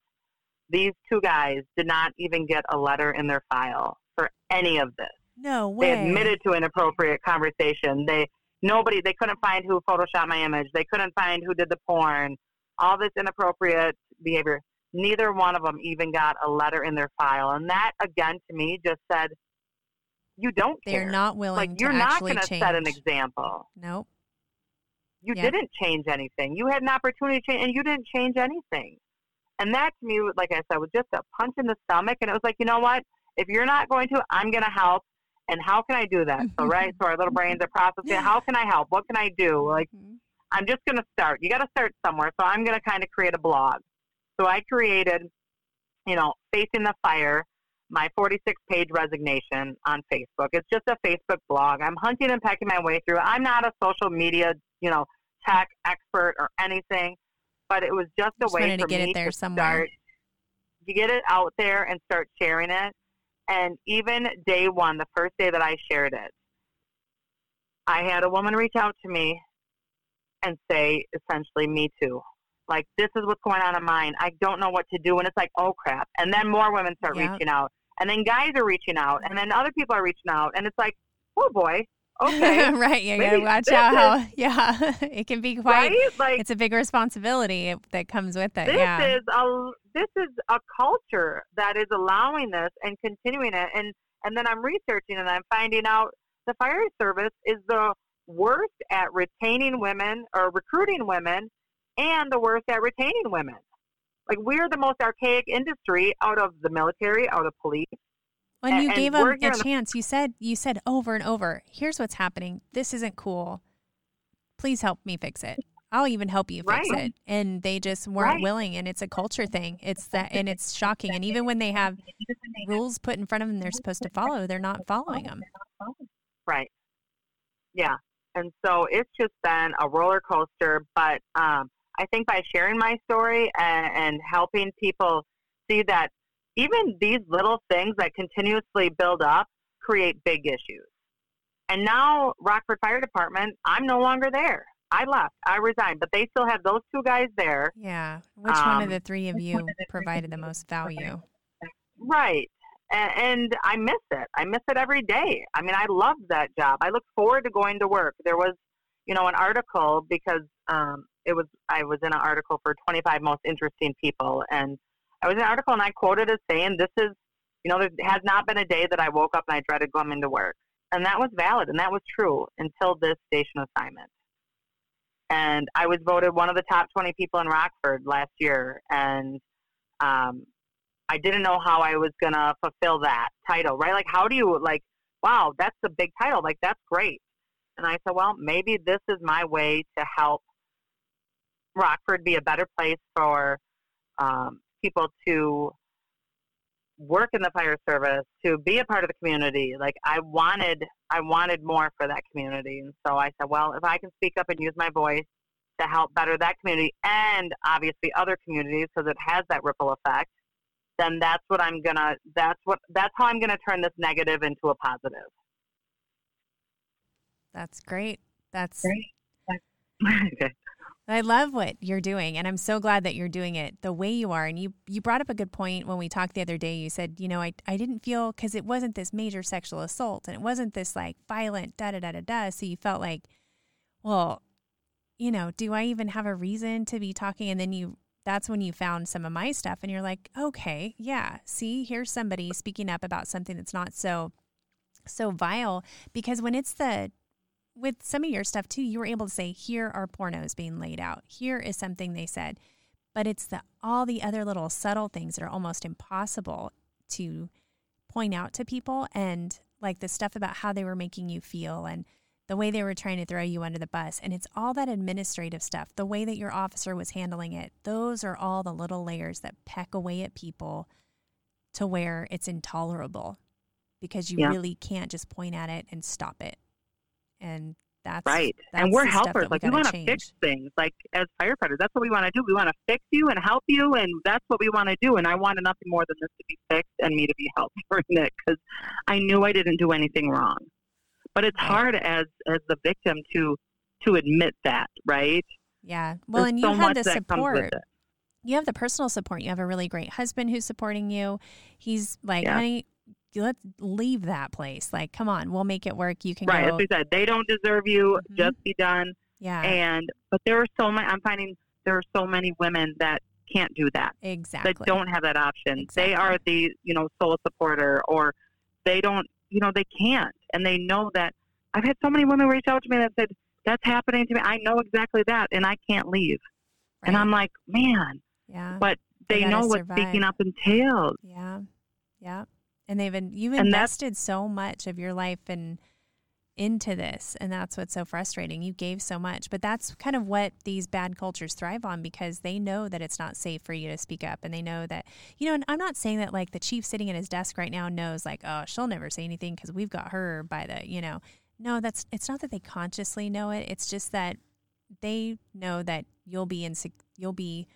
these two guys did not even get a letter in their file for any of this. No way. They admitted to inappropriate conversation. They nobody they couldn't find who photoshopped my image. They couldn't find who did the porn. All this inappropriate behavior. Neither one of them even got a letter in their file, and that again to me just said, "You don't They're care. not willing like you're not going to set an example. Nope. You didn't change anything. You had an opportunity to change, and you didn't change anything. And that to me, like I said, was just a punch in the stomach. And it was like, you know what? If you're not going to, I'm going to help. And how can I do that? So right, so our little brains are processing. How can I help? What can I do? Like Mhm. I'm just going to start. You got to start somewhere. So I'm going to kind of create a blog. So I created, you know, Facing the Fire, my 46 page resignation on Facebook. It's just a Facebook blog. I'm hunting and pecking my way through. I'm not a social media, you know, tech expert or anything, but it was just a Just way wanted to get it there to somewhere. start. You get it out there and start sharing it. And even day one, the first day that I shared it, I had a woman reach out to me and say essentially, me too. Like, this is what's going on in mine. I don't know what to do. And it's like, oh crap. And then more women start Yep. reaching out. And then guys are reaching out. And then other people are reaching out. And it's like, oh boy, okay. right. You gotta watch out how. Yeah. it can be quite. right? Like, It's a big responsibility that comes with it. this yeah. is a this is a culture that is allowing this and continuing it and and then I'm researching and I'm finding out the fire service is the worst at retaining women or recruiting women and the worst at retaining women. Like we're the most archaic industry out of the military, out of police. When and- you gave them a the- chance, you said you said over and over, "Here's what's happening. This isn't cool. Please help me fix it. I'll even help you fix Right. it." And they just weren't Right. willing, and it's a culture thing. It's that, and it's shocking. And even when they have rules put in front of them, they're supposed to follow. They're not following them. Right. Yeah. And so it's just been a roller coaster. But um, I think by sharing my story and, and helping people see that even these little things that continuously build up create big issues. And now, Rockford Fire Department, I'm no longer there. I left. I resigned, but they still have those two guys there. Yeah. Which one of Um, the three of you provided the most value? Right. And, and I miss it. I miss it every day. I mean, I loved that job. I look forward to going to work. There was, you know, an article because um, it was I was in an article for 25 most interesting people, and I was in an article and I quoted as saying, "This is, you know, there has not been a day that I woke up and I dreaded coming to work," and that was valid and that was true until this station assignment. And I was voted one of the top 20 people in Rockford last year, and um, I didn't know how I was gonna fulfill that title, right? Like, how do you like? Wow, that's a big title. Like, that's great. And I said, well, maybe this is my way to help Rockford be a better place for um, people to work in the fire service, to be a part of the community. Like, I wanted, I wanted more for that community, and so I said, well, if I can speak up and use my voice to help better that community and obviously other communities, because it has that ripple effect then that's what I'm gonna that's what that's how I'm gonna turn this negative into a positive. That's great. That's great. okay. I love what you're doing and I'm so glad that you're doing it the way you are and you you brought up a good point when we talked the other day. You said you know I I didn't feel cuz it wasn't this major sexual assault and it wasn't this like violent da da da da da. So you felt like well you know do I even have a reason to be talking? And then you that's when you found some of my stuff and you're like, okay, yeah, see, here's somebody speaking up about something that's not so so vile. Because when it's the with some of your stuff too, you were able to say, here are pornos being laid out. Here is something they said. But it's the all the other little subtle things that are almost impossible to point out to people and like the stuff about how they were making you feel and the way they were trying to throw you under the bus. And it's all that administrative stuff, the way that your officer was handling it. Those are all the little layers that peck away at people to where it's intolerable because you Yeah. really can't just point at it and stop it. And that's Right. that's and we're helpers. Like we gotta want to fix things. Like as firefighters, that's what we want to do. We want to fix you and help you, and that's what we want to do. And I wanted nothing more than this to be fixed and me to be helped during it because I knew I didn't do anything wrong. But it's Right. hard as as the victim to to admit that, right? Yeah. Well, There's and you so have the that comes with support. You have the personal support. You have a really great husband who's supporting you. He's like, Yeah. honey, let's leave that place. Like, come on, we'll make it work. You can Right, as go. we said, they don't deserve you. Mhm. Just be done. Yeah, And but there are so many. I'm finding there are so many women that can't do that. exactly. that don't have that option. Exactly. They are the you know sole supporter, or they don't you know they can't, and they know that. I've had so many women reach out to me that said that's happening to me. I know exactly that, and I can't leave. And I'm like, man, yeah, but They they know what survive. speaking up entails. yeah, yeah. And they've been you've invested so much of your life and into this, and that's what's so frustrating. You gave so much, but that's kind of what these bad cultures thrive on because they know that it's not safe for you to speak up, and they know that you know. And I'm not saying that like the chief sitting at his desk right now knows like, oh, she'll never say anything because we've got her by the you know. No, that's it's not that they consciously know it. It's just that they know that you'll be insec- you'll be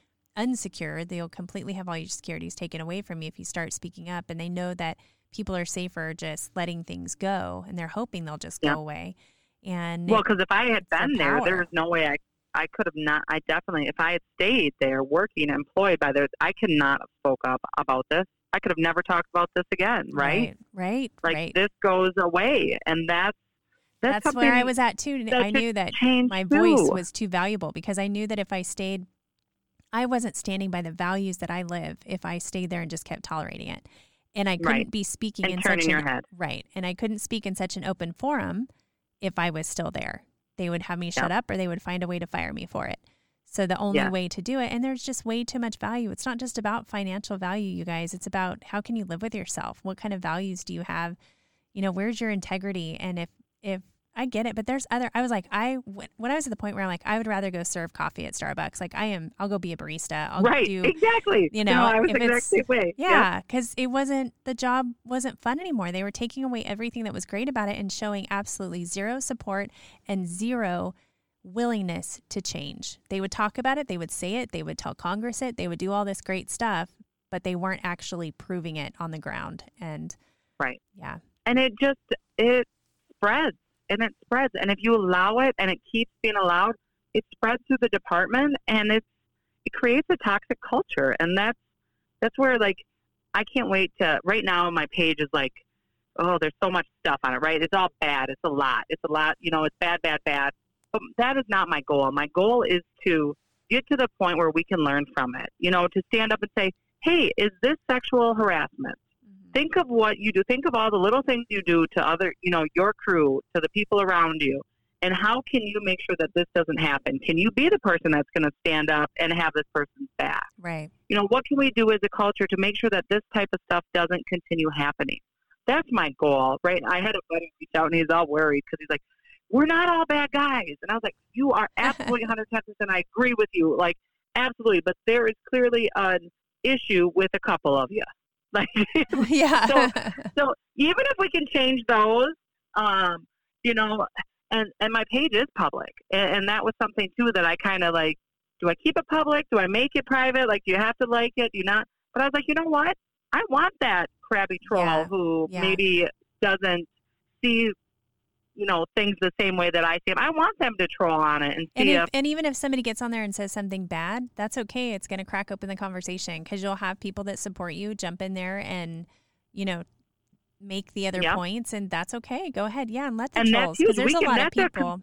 unsecure. They'll completely have all your securities taken away from you if you start speaking up, and they know that people are safer just letting things go, and they're hoping they'll just Yeah. go away. And Well, because if I had been there, there power. was no way I I could have not. I definitely, if I had stayed there working, employed by there, I could not have spoke up about this. I could have never talked about this again. Right? right, right, Like right. this goes away, and that's that's, That's, where I was at too. I knew that my too. voice was too valuable because I knew that if I stayed, I wasn't standing by the values that I live if I stayed there and just kept tolerating it. And I couldn't Right. be speaking And in turning such your an, head. right, and I couldn't speak in such an open forum if I was still there. They would have me shut up, or they would find a way to fire me for it. So the only Yeah. way to do it, and there's just way too much value. It's not just about financial value, you guys. It's about how can you live with yourself? What kind of values do you have? You know, where's your integrity? And if if I get it, but there's other. I was like, I when I was at the point where I'm like, I would rather go serve coffee at Starbucks. Like I am, I'll go be a barista. I'll right, do exactly. you know, no, I was if the exact same way. Yeah, because it wasn't the job wasn't fun anymore. They were taking away everything that was great about it and showing absolutely zero support and zero willingness to change. They would talk about it, they would say it, they would tell Congress it, they would do all this great stuff, but they weren't actually proving it on the ground. And Right. yeah, and it just it spreads and it spreads. And if you allow it and it keeps being allowed it spreads through the department and it's it creates a toxic culture. And that's that's where like i can't wait to right now my page is like oh there's so much stuff on it right? It's all bad. It's a lot. It's a lot you know it's bad bad bad. But that is not my goal. My goal is to get to the point where we can learn from it you know to stand up and say hey is this sexual harassment think of what you do. Think of all the little things you do to other, you know, your crew, to the people around you. And how can you make sure that this doesn't happen? Can you be the person that's going to stand up and have this person's back? right. You know, what can we do as a culture to make sure that this type of stuff doesn't continue happening? That's my goal, right? I had a buddy reach out and he's all worried because he's like, we're not all bad guys. And I was like, you are absolutely 110%. And I agree with you. Like, absolutely. But there is clearly an issue with a couple of you. Like, yeah. so so even if we can change those, um, you know, and and my page is public, and, and that was something too that I kind of like. Do I keep it public? Do I make it private? Like, do you have to like it? Do you not? But I was like, you know what? I want that crabby troll Yeah, who yeah. maybe doesn't see, you know, things the same way that I see them. I want them to troll on it and And, see if, if, and even if somebody gets on there and says something bad, that's okay. It's going to crack open the conversation because you'll have people that support you jump in there and, you know, make the other Yeah. points, and that's okay. Go ahead, yeah, and let the And trolls because there's We a can- lot of that's a com- people.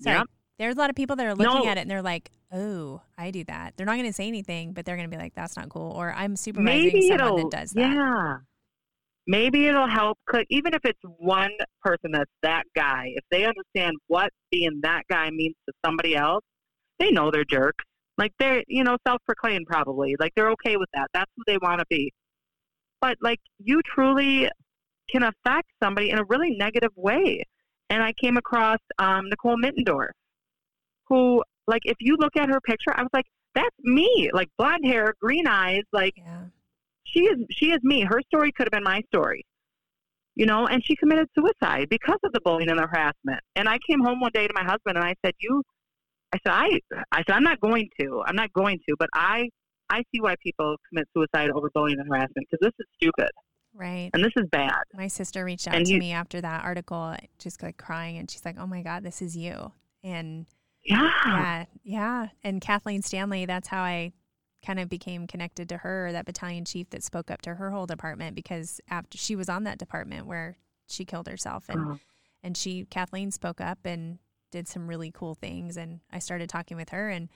Sorry, Yep. there's a lot of people that are looking No. at it and they're like, oh, I do that. They're not going to say anything, but they're going to be like, that's not cool. Or I'm supervising Maybe someone that does that. yeah. Maybe it'll help. Even if it's one person that's that guy, if they understand what being that guy means to somebody else, they know they're jerks. Like they're, you know, self-proclaimed probably. Like they're okay with that. That's who they want to be. But like you truly can affect somebody in a really negative way. And I came across um, Nicole Mittendorff, who, like, if you look at her picture, I was like, that's me. Like blonde hair, green eyes, like Yeah. She is she is me. Her story could have been my story. You know, and she committed suicide because of the bullying and the harassment. And I came home one day to my husband and I said, "You," I said, "I," I said, "I'm not going to. I'm not going to." But I, I see why people commit suicide over bullying and harassment because this is stupid Right. and this is bad. My sister reached out And to you- me after that article, just like crying, and she's like, "Oh my God, this is you." And Yeah, yeah, yeah. And Kathleen Stanley, that's how I kind of became connected to her, that battalion chief that spoke up to her whole department because after she was on that department where she killed herself, and Oh, and she Kathleen spoke up and did some really cool things, and I started talking with her, and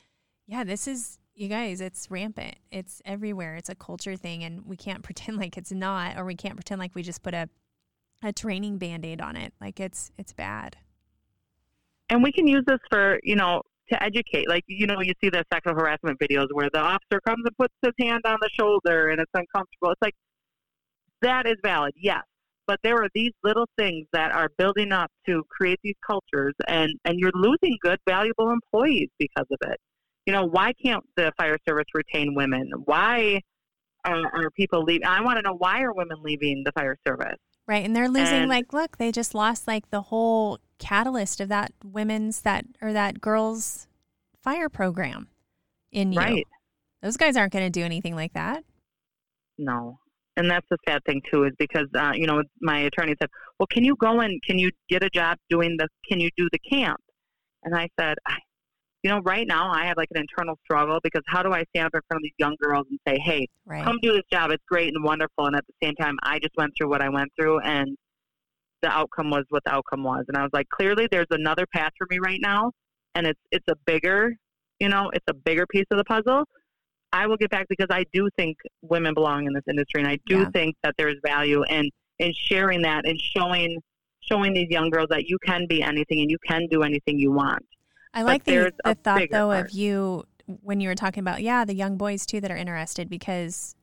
yeah, this is you guys, it's rampant. It's everywhere. It's a culture thing, and we can't pretend like it's not, or we can't pretend like we just put a a training band aid on it. Like it's it's bad. and we can use this for you know to educate. Like you know, you see the sexual harassment videos where the officer comes and puts his hand on the shoulder and it's uncomfortable. It's like that is valid, yes. But there are these little things that are building up to create these cultures, and and you're losing good, valuable employees because of it. You know, why can't the fire service retain women? Why are, are people leaving? I want to know why are women leaving the fire service? Right. And they're losing And- like look, they just lost like the whole catalyst of that women's that or that girls fire program in you. Right. Those guys aren't going to do anything like that. No. And that's the sad thing too, is because uh, you know my attorney said, "Well, can you go and can you get a job doing the? Can you do the camp?" And I said, I, "You know, right now I have like an internal struggle because how do I stand up in front of these young girls and say, "Hey, Right. come do this job. It's great and wonderful," and at the same time, I just went through what I went through, and the outcome was what the outcome was. And I was like, clearly, there's another path for me right now, and it's it's a bigger, you know, it's a bigger piece of the puzzle. I will get back because I do think women belong in this industry, and I do Yeah. think that there is value in in sharing that and showing showing these young girls that you can be anything and you can do anything you want. I like the, the thought though part. of you when you were talking about yeah the young boys too that are interested because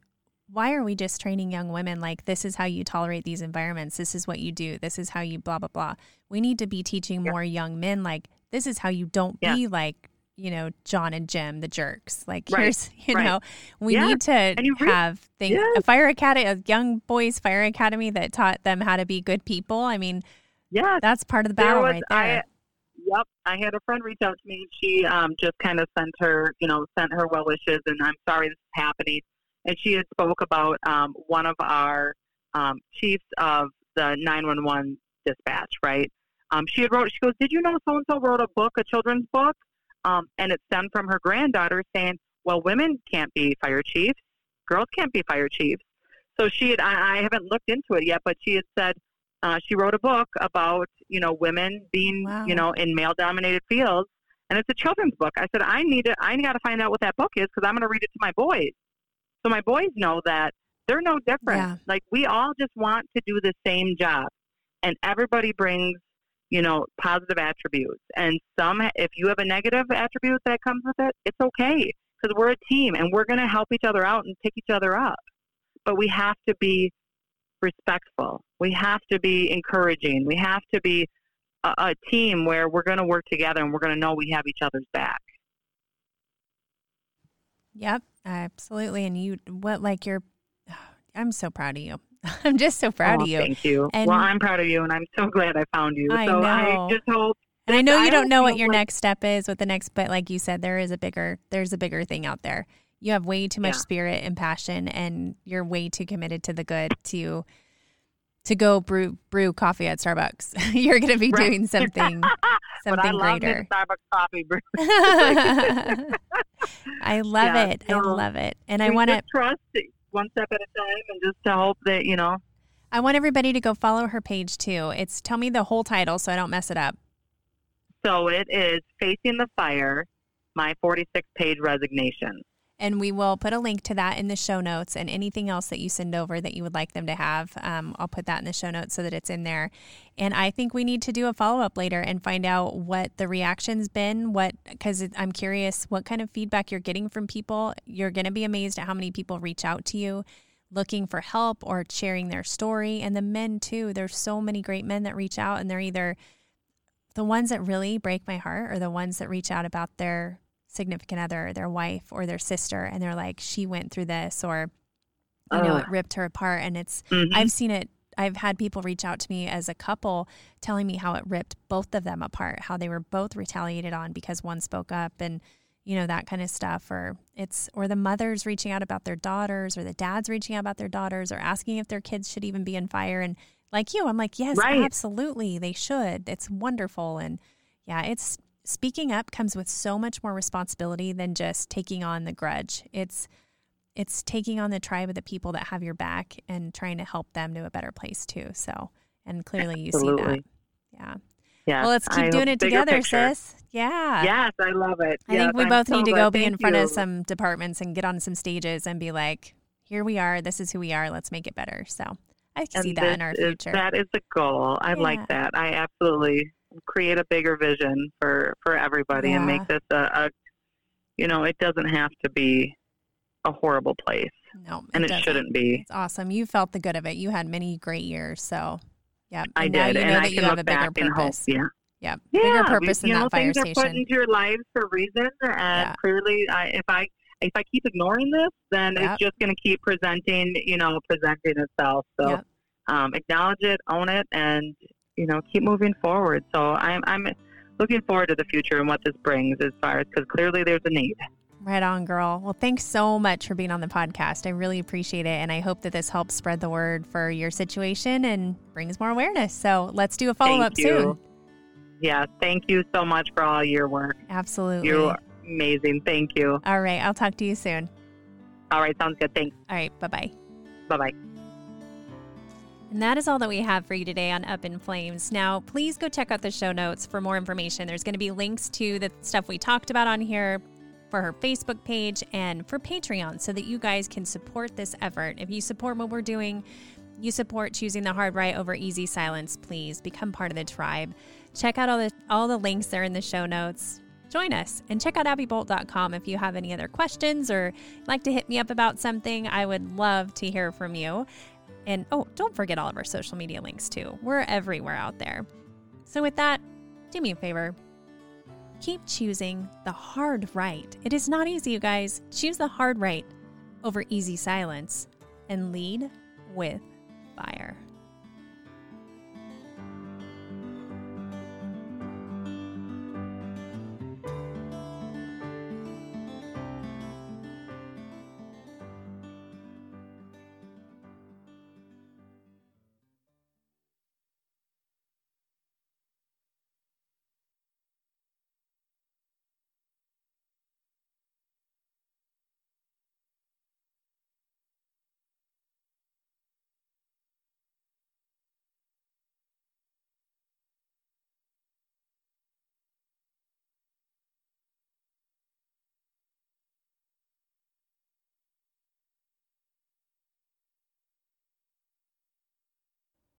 why are we just training young women like this is how you tolerate these environments this is what you do this is how you blah blah blah we need to be teaching Yeah. more young men like this is how you don't Yeah. be like you know John and Jim the jerks like Right, here's you right. know we Yeah, need to have things Yes. a fire academy a young boys fire academy that taught them how to be good people I mean Yes. that's part of the There battle was- right there I, yep, I had a friend reach out to me. She um, just kind of sent her, you know, sent her well wishes, and I'm sorry this is happening. And she had spoke about um, one of our um, chiefs of the 911 dispatch, right? Um, she had wrote. She goes, "Did you know so and so wrote a book, a children's book?" Um, and it's stemmed from her granddaughter saying, "Well, women can't be fire chiefs, girls can't be fire chiefs." So she had. I, I haven't looked into it yet, but she had said uh, she wrote a book about you know women being Wow. you know in male dominated fields and it's a children's book i said i need to i got to find out what that book is because i'm going to read it to my boys so my boys know that they're no different Yeah. like we all just want to do the same job and everybody brings you know positive attributes and some if you have a negative attribute that comes with it it's okay because we're a team and we're going to help each other out and pick each other up but we have to be respectful. We have to be encouraging. We have to be a, a team where we're going to work together and we're going to know we have each other's back. Yep, absolutely. And you, what, like you're, I'm so proud of you. I'm just so proud Oh, of you. Thank you. And- well, I'm proud of you, and I'm so glad I found you. I so know. I just hope. And I know you don't don't know what your like- next step is with the next, but like you said, there is a bigger, there's a bigger thing out there. You have way too much Yeah. spirit and passion, and you're way too committed to the good to to go brew brew coffee at Starbucks. you're going to be Right. doing something something greater. Starbucks coffee. brew. I love Yeah, it. I love it. And I want to trust one step at a time, and just to hope that you know. I want everybody to go follow her page too. It's tell me the whole title so I don't mess it up. So it is facing the fire, my 46 page resignation. And we will put a link to that in the show notes and anything else that you send over that you would like them to have. Um, I'll put that in the show notes so that it's in there. And I think we need to do a follow up later and find out what the reaction's been. What, because I'm curious what kind of feedback you're getting from people. You're going to be amazed at how many people reach out to you looking for help or sharing their story. And the men, too. There's so many great men that reach out and they're either the ones that really break my heart are the ones that reach out about their significant other, their wife or their sister, and they're like, she went through this, or, you know, it ripped her apart. And it's, mm-hmm. I've seen it. I've had people reach out to me as a couple telling me how it ripped both of them apart, how they were both retaliated on because one spoke up and, you know, that kind of stuff. Or it's, or the mothers reaching out about their daughters, or the dads reaching out about their daughters, or asking if their kids should even be in fire. And like you, I'm like, yes, right. absolutely, they should. It's wonderful. And yeah, it's, speaking up comes with so much more responsibility than just taking on the grudge. It's it's taking on the tribe of the people that have your back and trying to help them to a better place too. So, and clearly Absolutely. you see that. Yeah. Yeah. Well, let's keep I doing it together, picture. sis. Yeah. Yes, I love it. I yes, think we I'm both so need to go be in front you. of some departments and get on some stages and be like, here we are. This is who we are. Let's make it better. So I can and see that in our future. Is, that is the goal. I yeah. like that. I absolutely create a bigger vision for for everybody yeah. and make this a, a, you know it doesn't have to be a horrible place no and it, it shouldn't be it's awesome you felt the good of it you had many great years so yeah i did you and know i can look back and hope yeah yeah, yeah bigger purpose you in know, that fire things station. are put into your lives for a reason, and yeah. clearly, I, if I if I keep ignoring this, then yep. it's just going to keep presenting, you know, presenting itself. So, yep. um, acknowledge it, own it, and you know, keep moving forward. So I'm I'm looking forward to the future and what this brings as far as because clearly there's a need. Right on, girl. Well, thanks so much for being on the podcast. I really appreciate it. And I hope that this helps spread the word for your situation and brings more awareness. So let's do a follow up soon. Yeah. Thank you so much for all your work. Absolutely. You're amazing. Thank you. All right. I'll talk to you soon. All right. Sounds good. Thanks. All right. Bye bye. Bye bye. And that is all that we have for you today on Up in Flames. Now, please go check out the show notes for more information. There's going to be links to the stuff we talked about on here for her Facebook page and for Patreon so that you guys can support this effort. If you support what we're doing, you support choosing the hard right over easy silence, please become part of the tribe. Check out all the all the links there in the show notes. Join us and check out abbybolt.com if you have any other questions or like to hit me up about something. I would love to hear from you. And oh, don't forget all of our social media links too. We're everywhere out there. So, with that, do me a favor. Keep choosing the hard right. It is not easy, you guys. Choose the hard right over easy silence and lead with fire.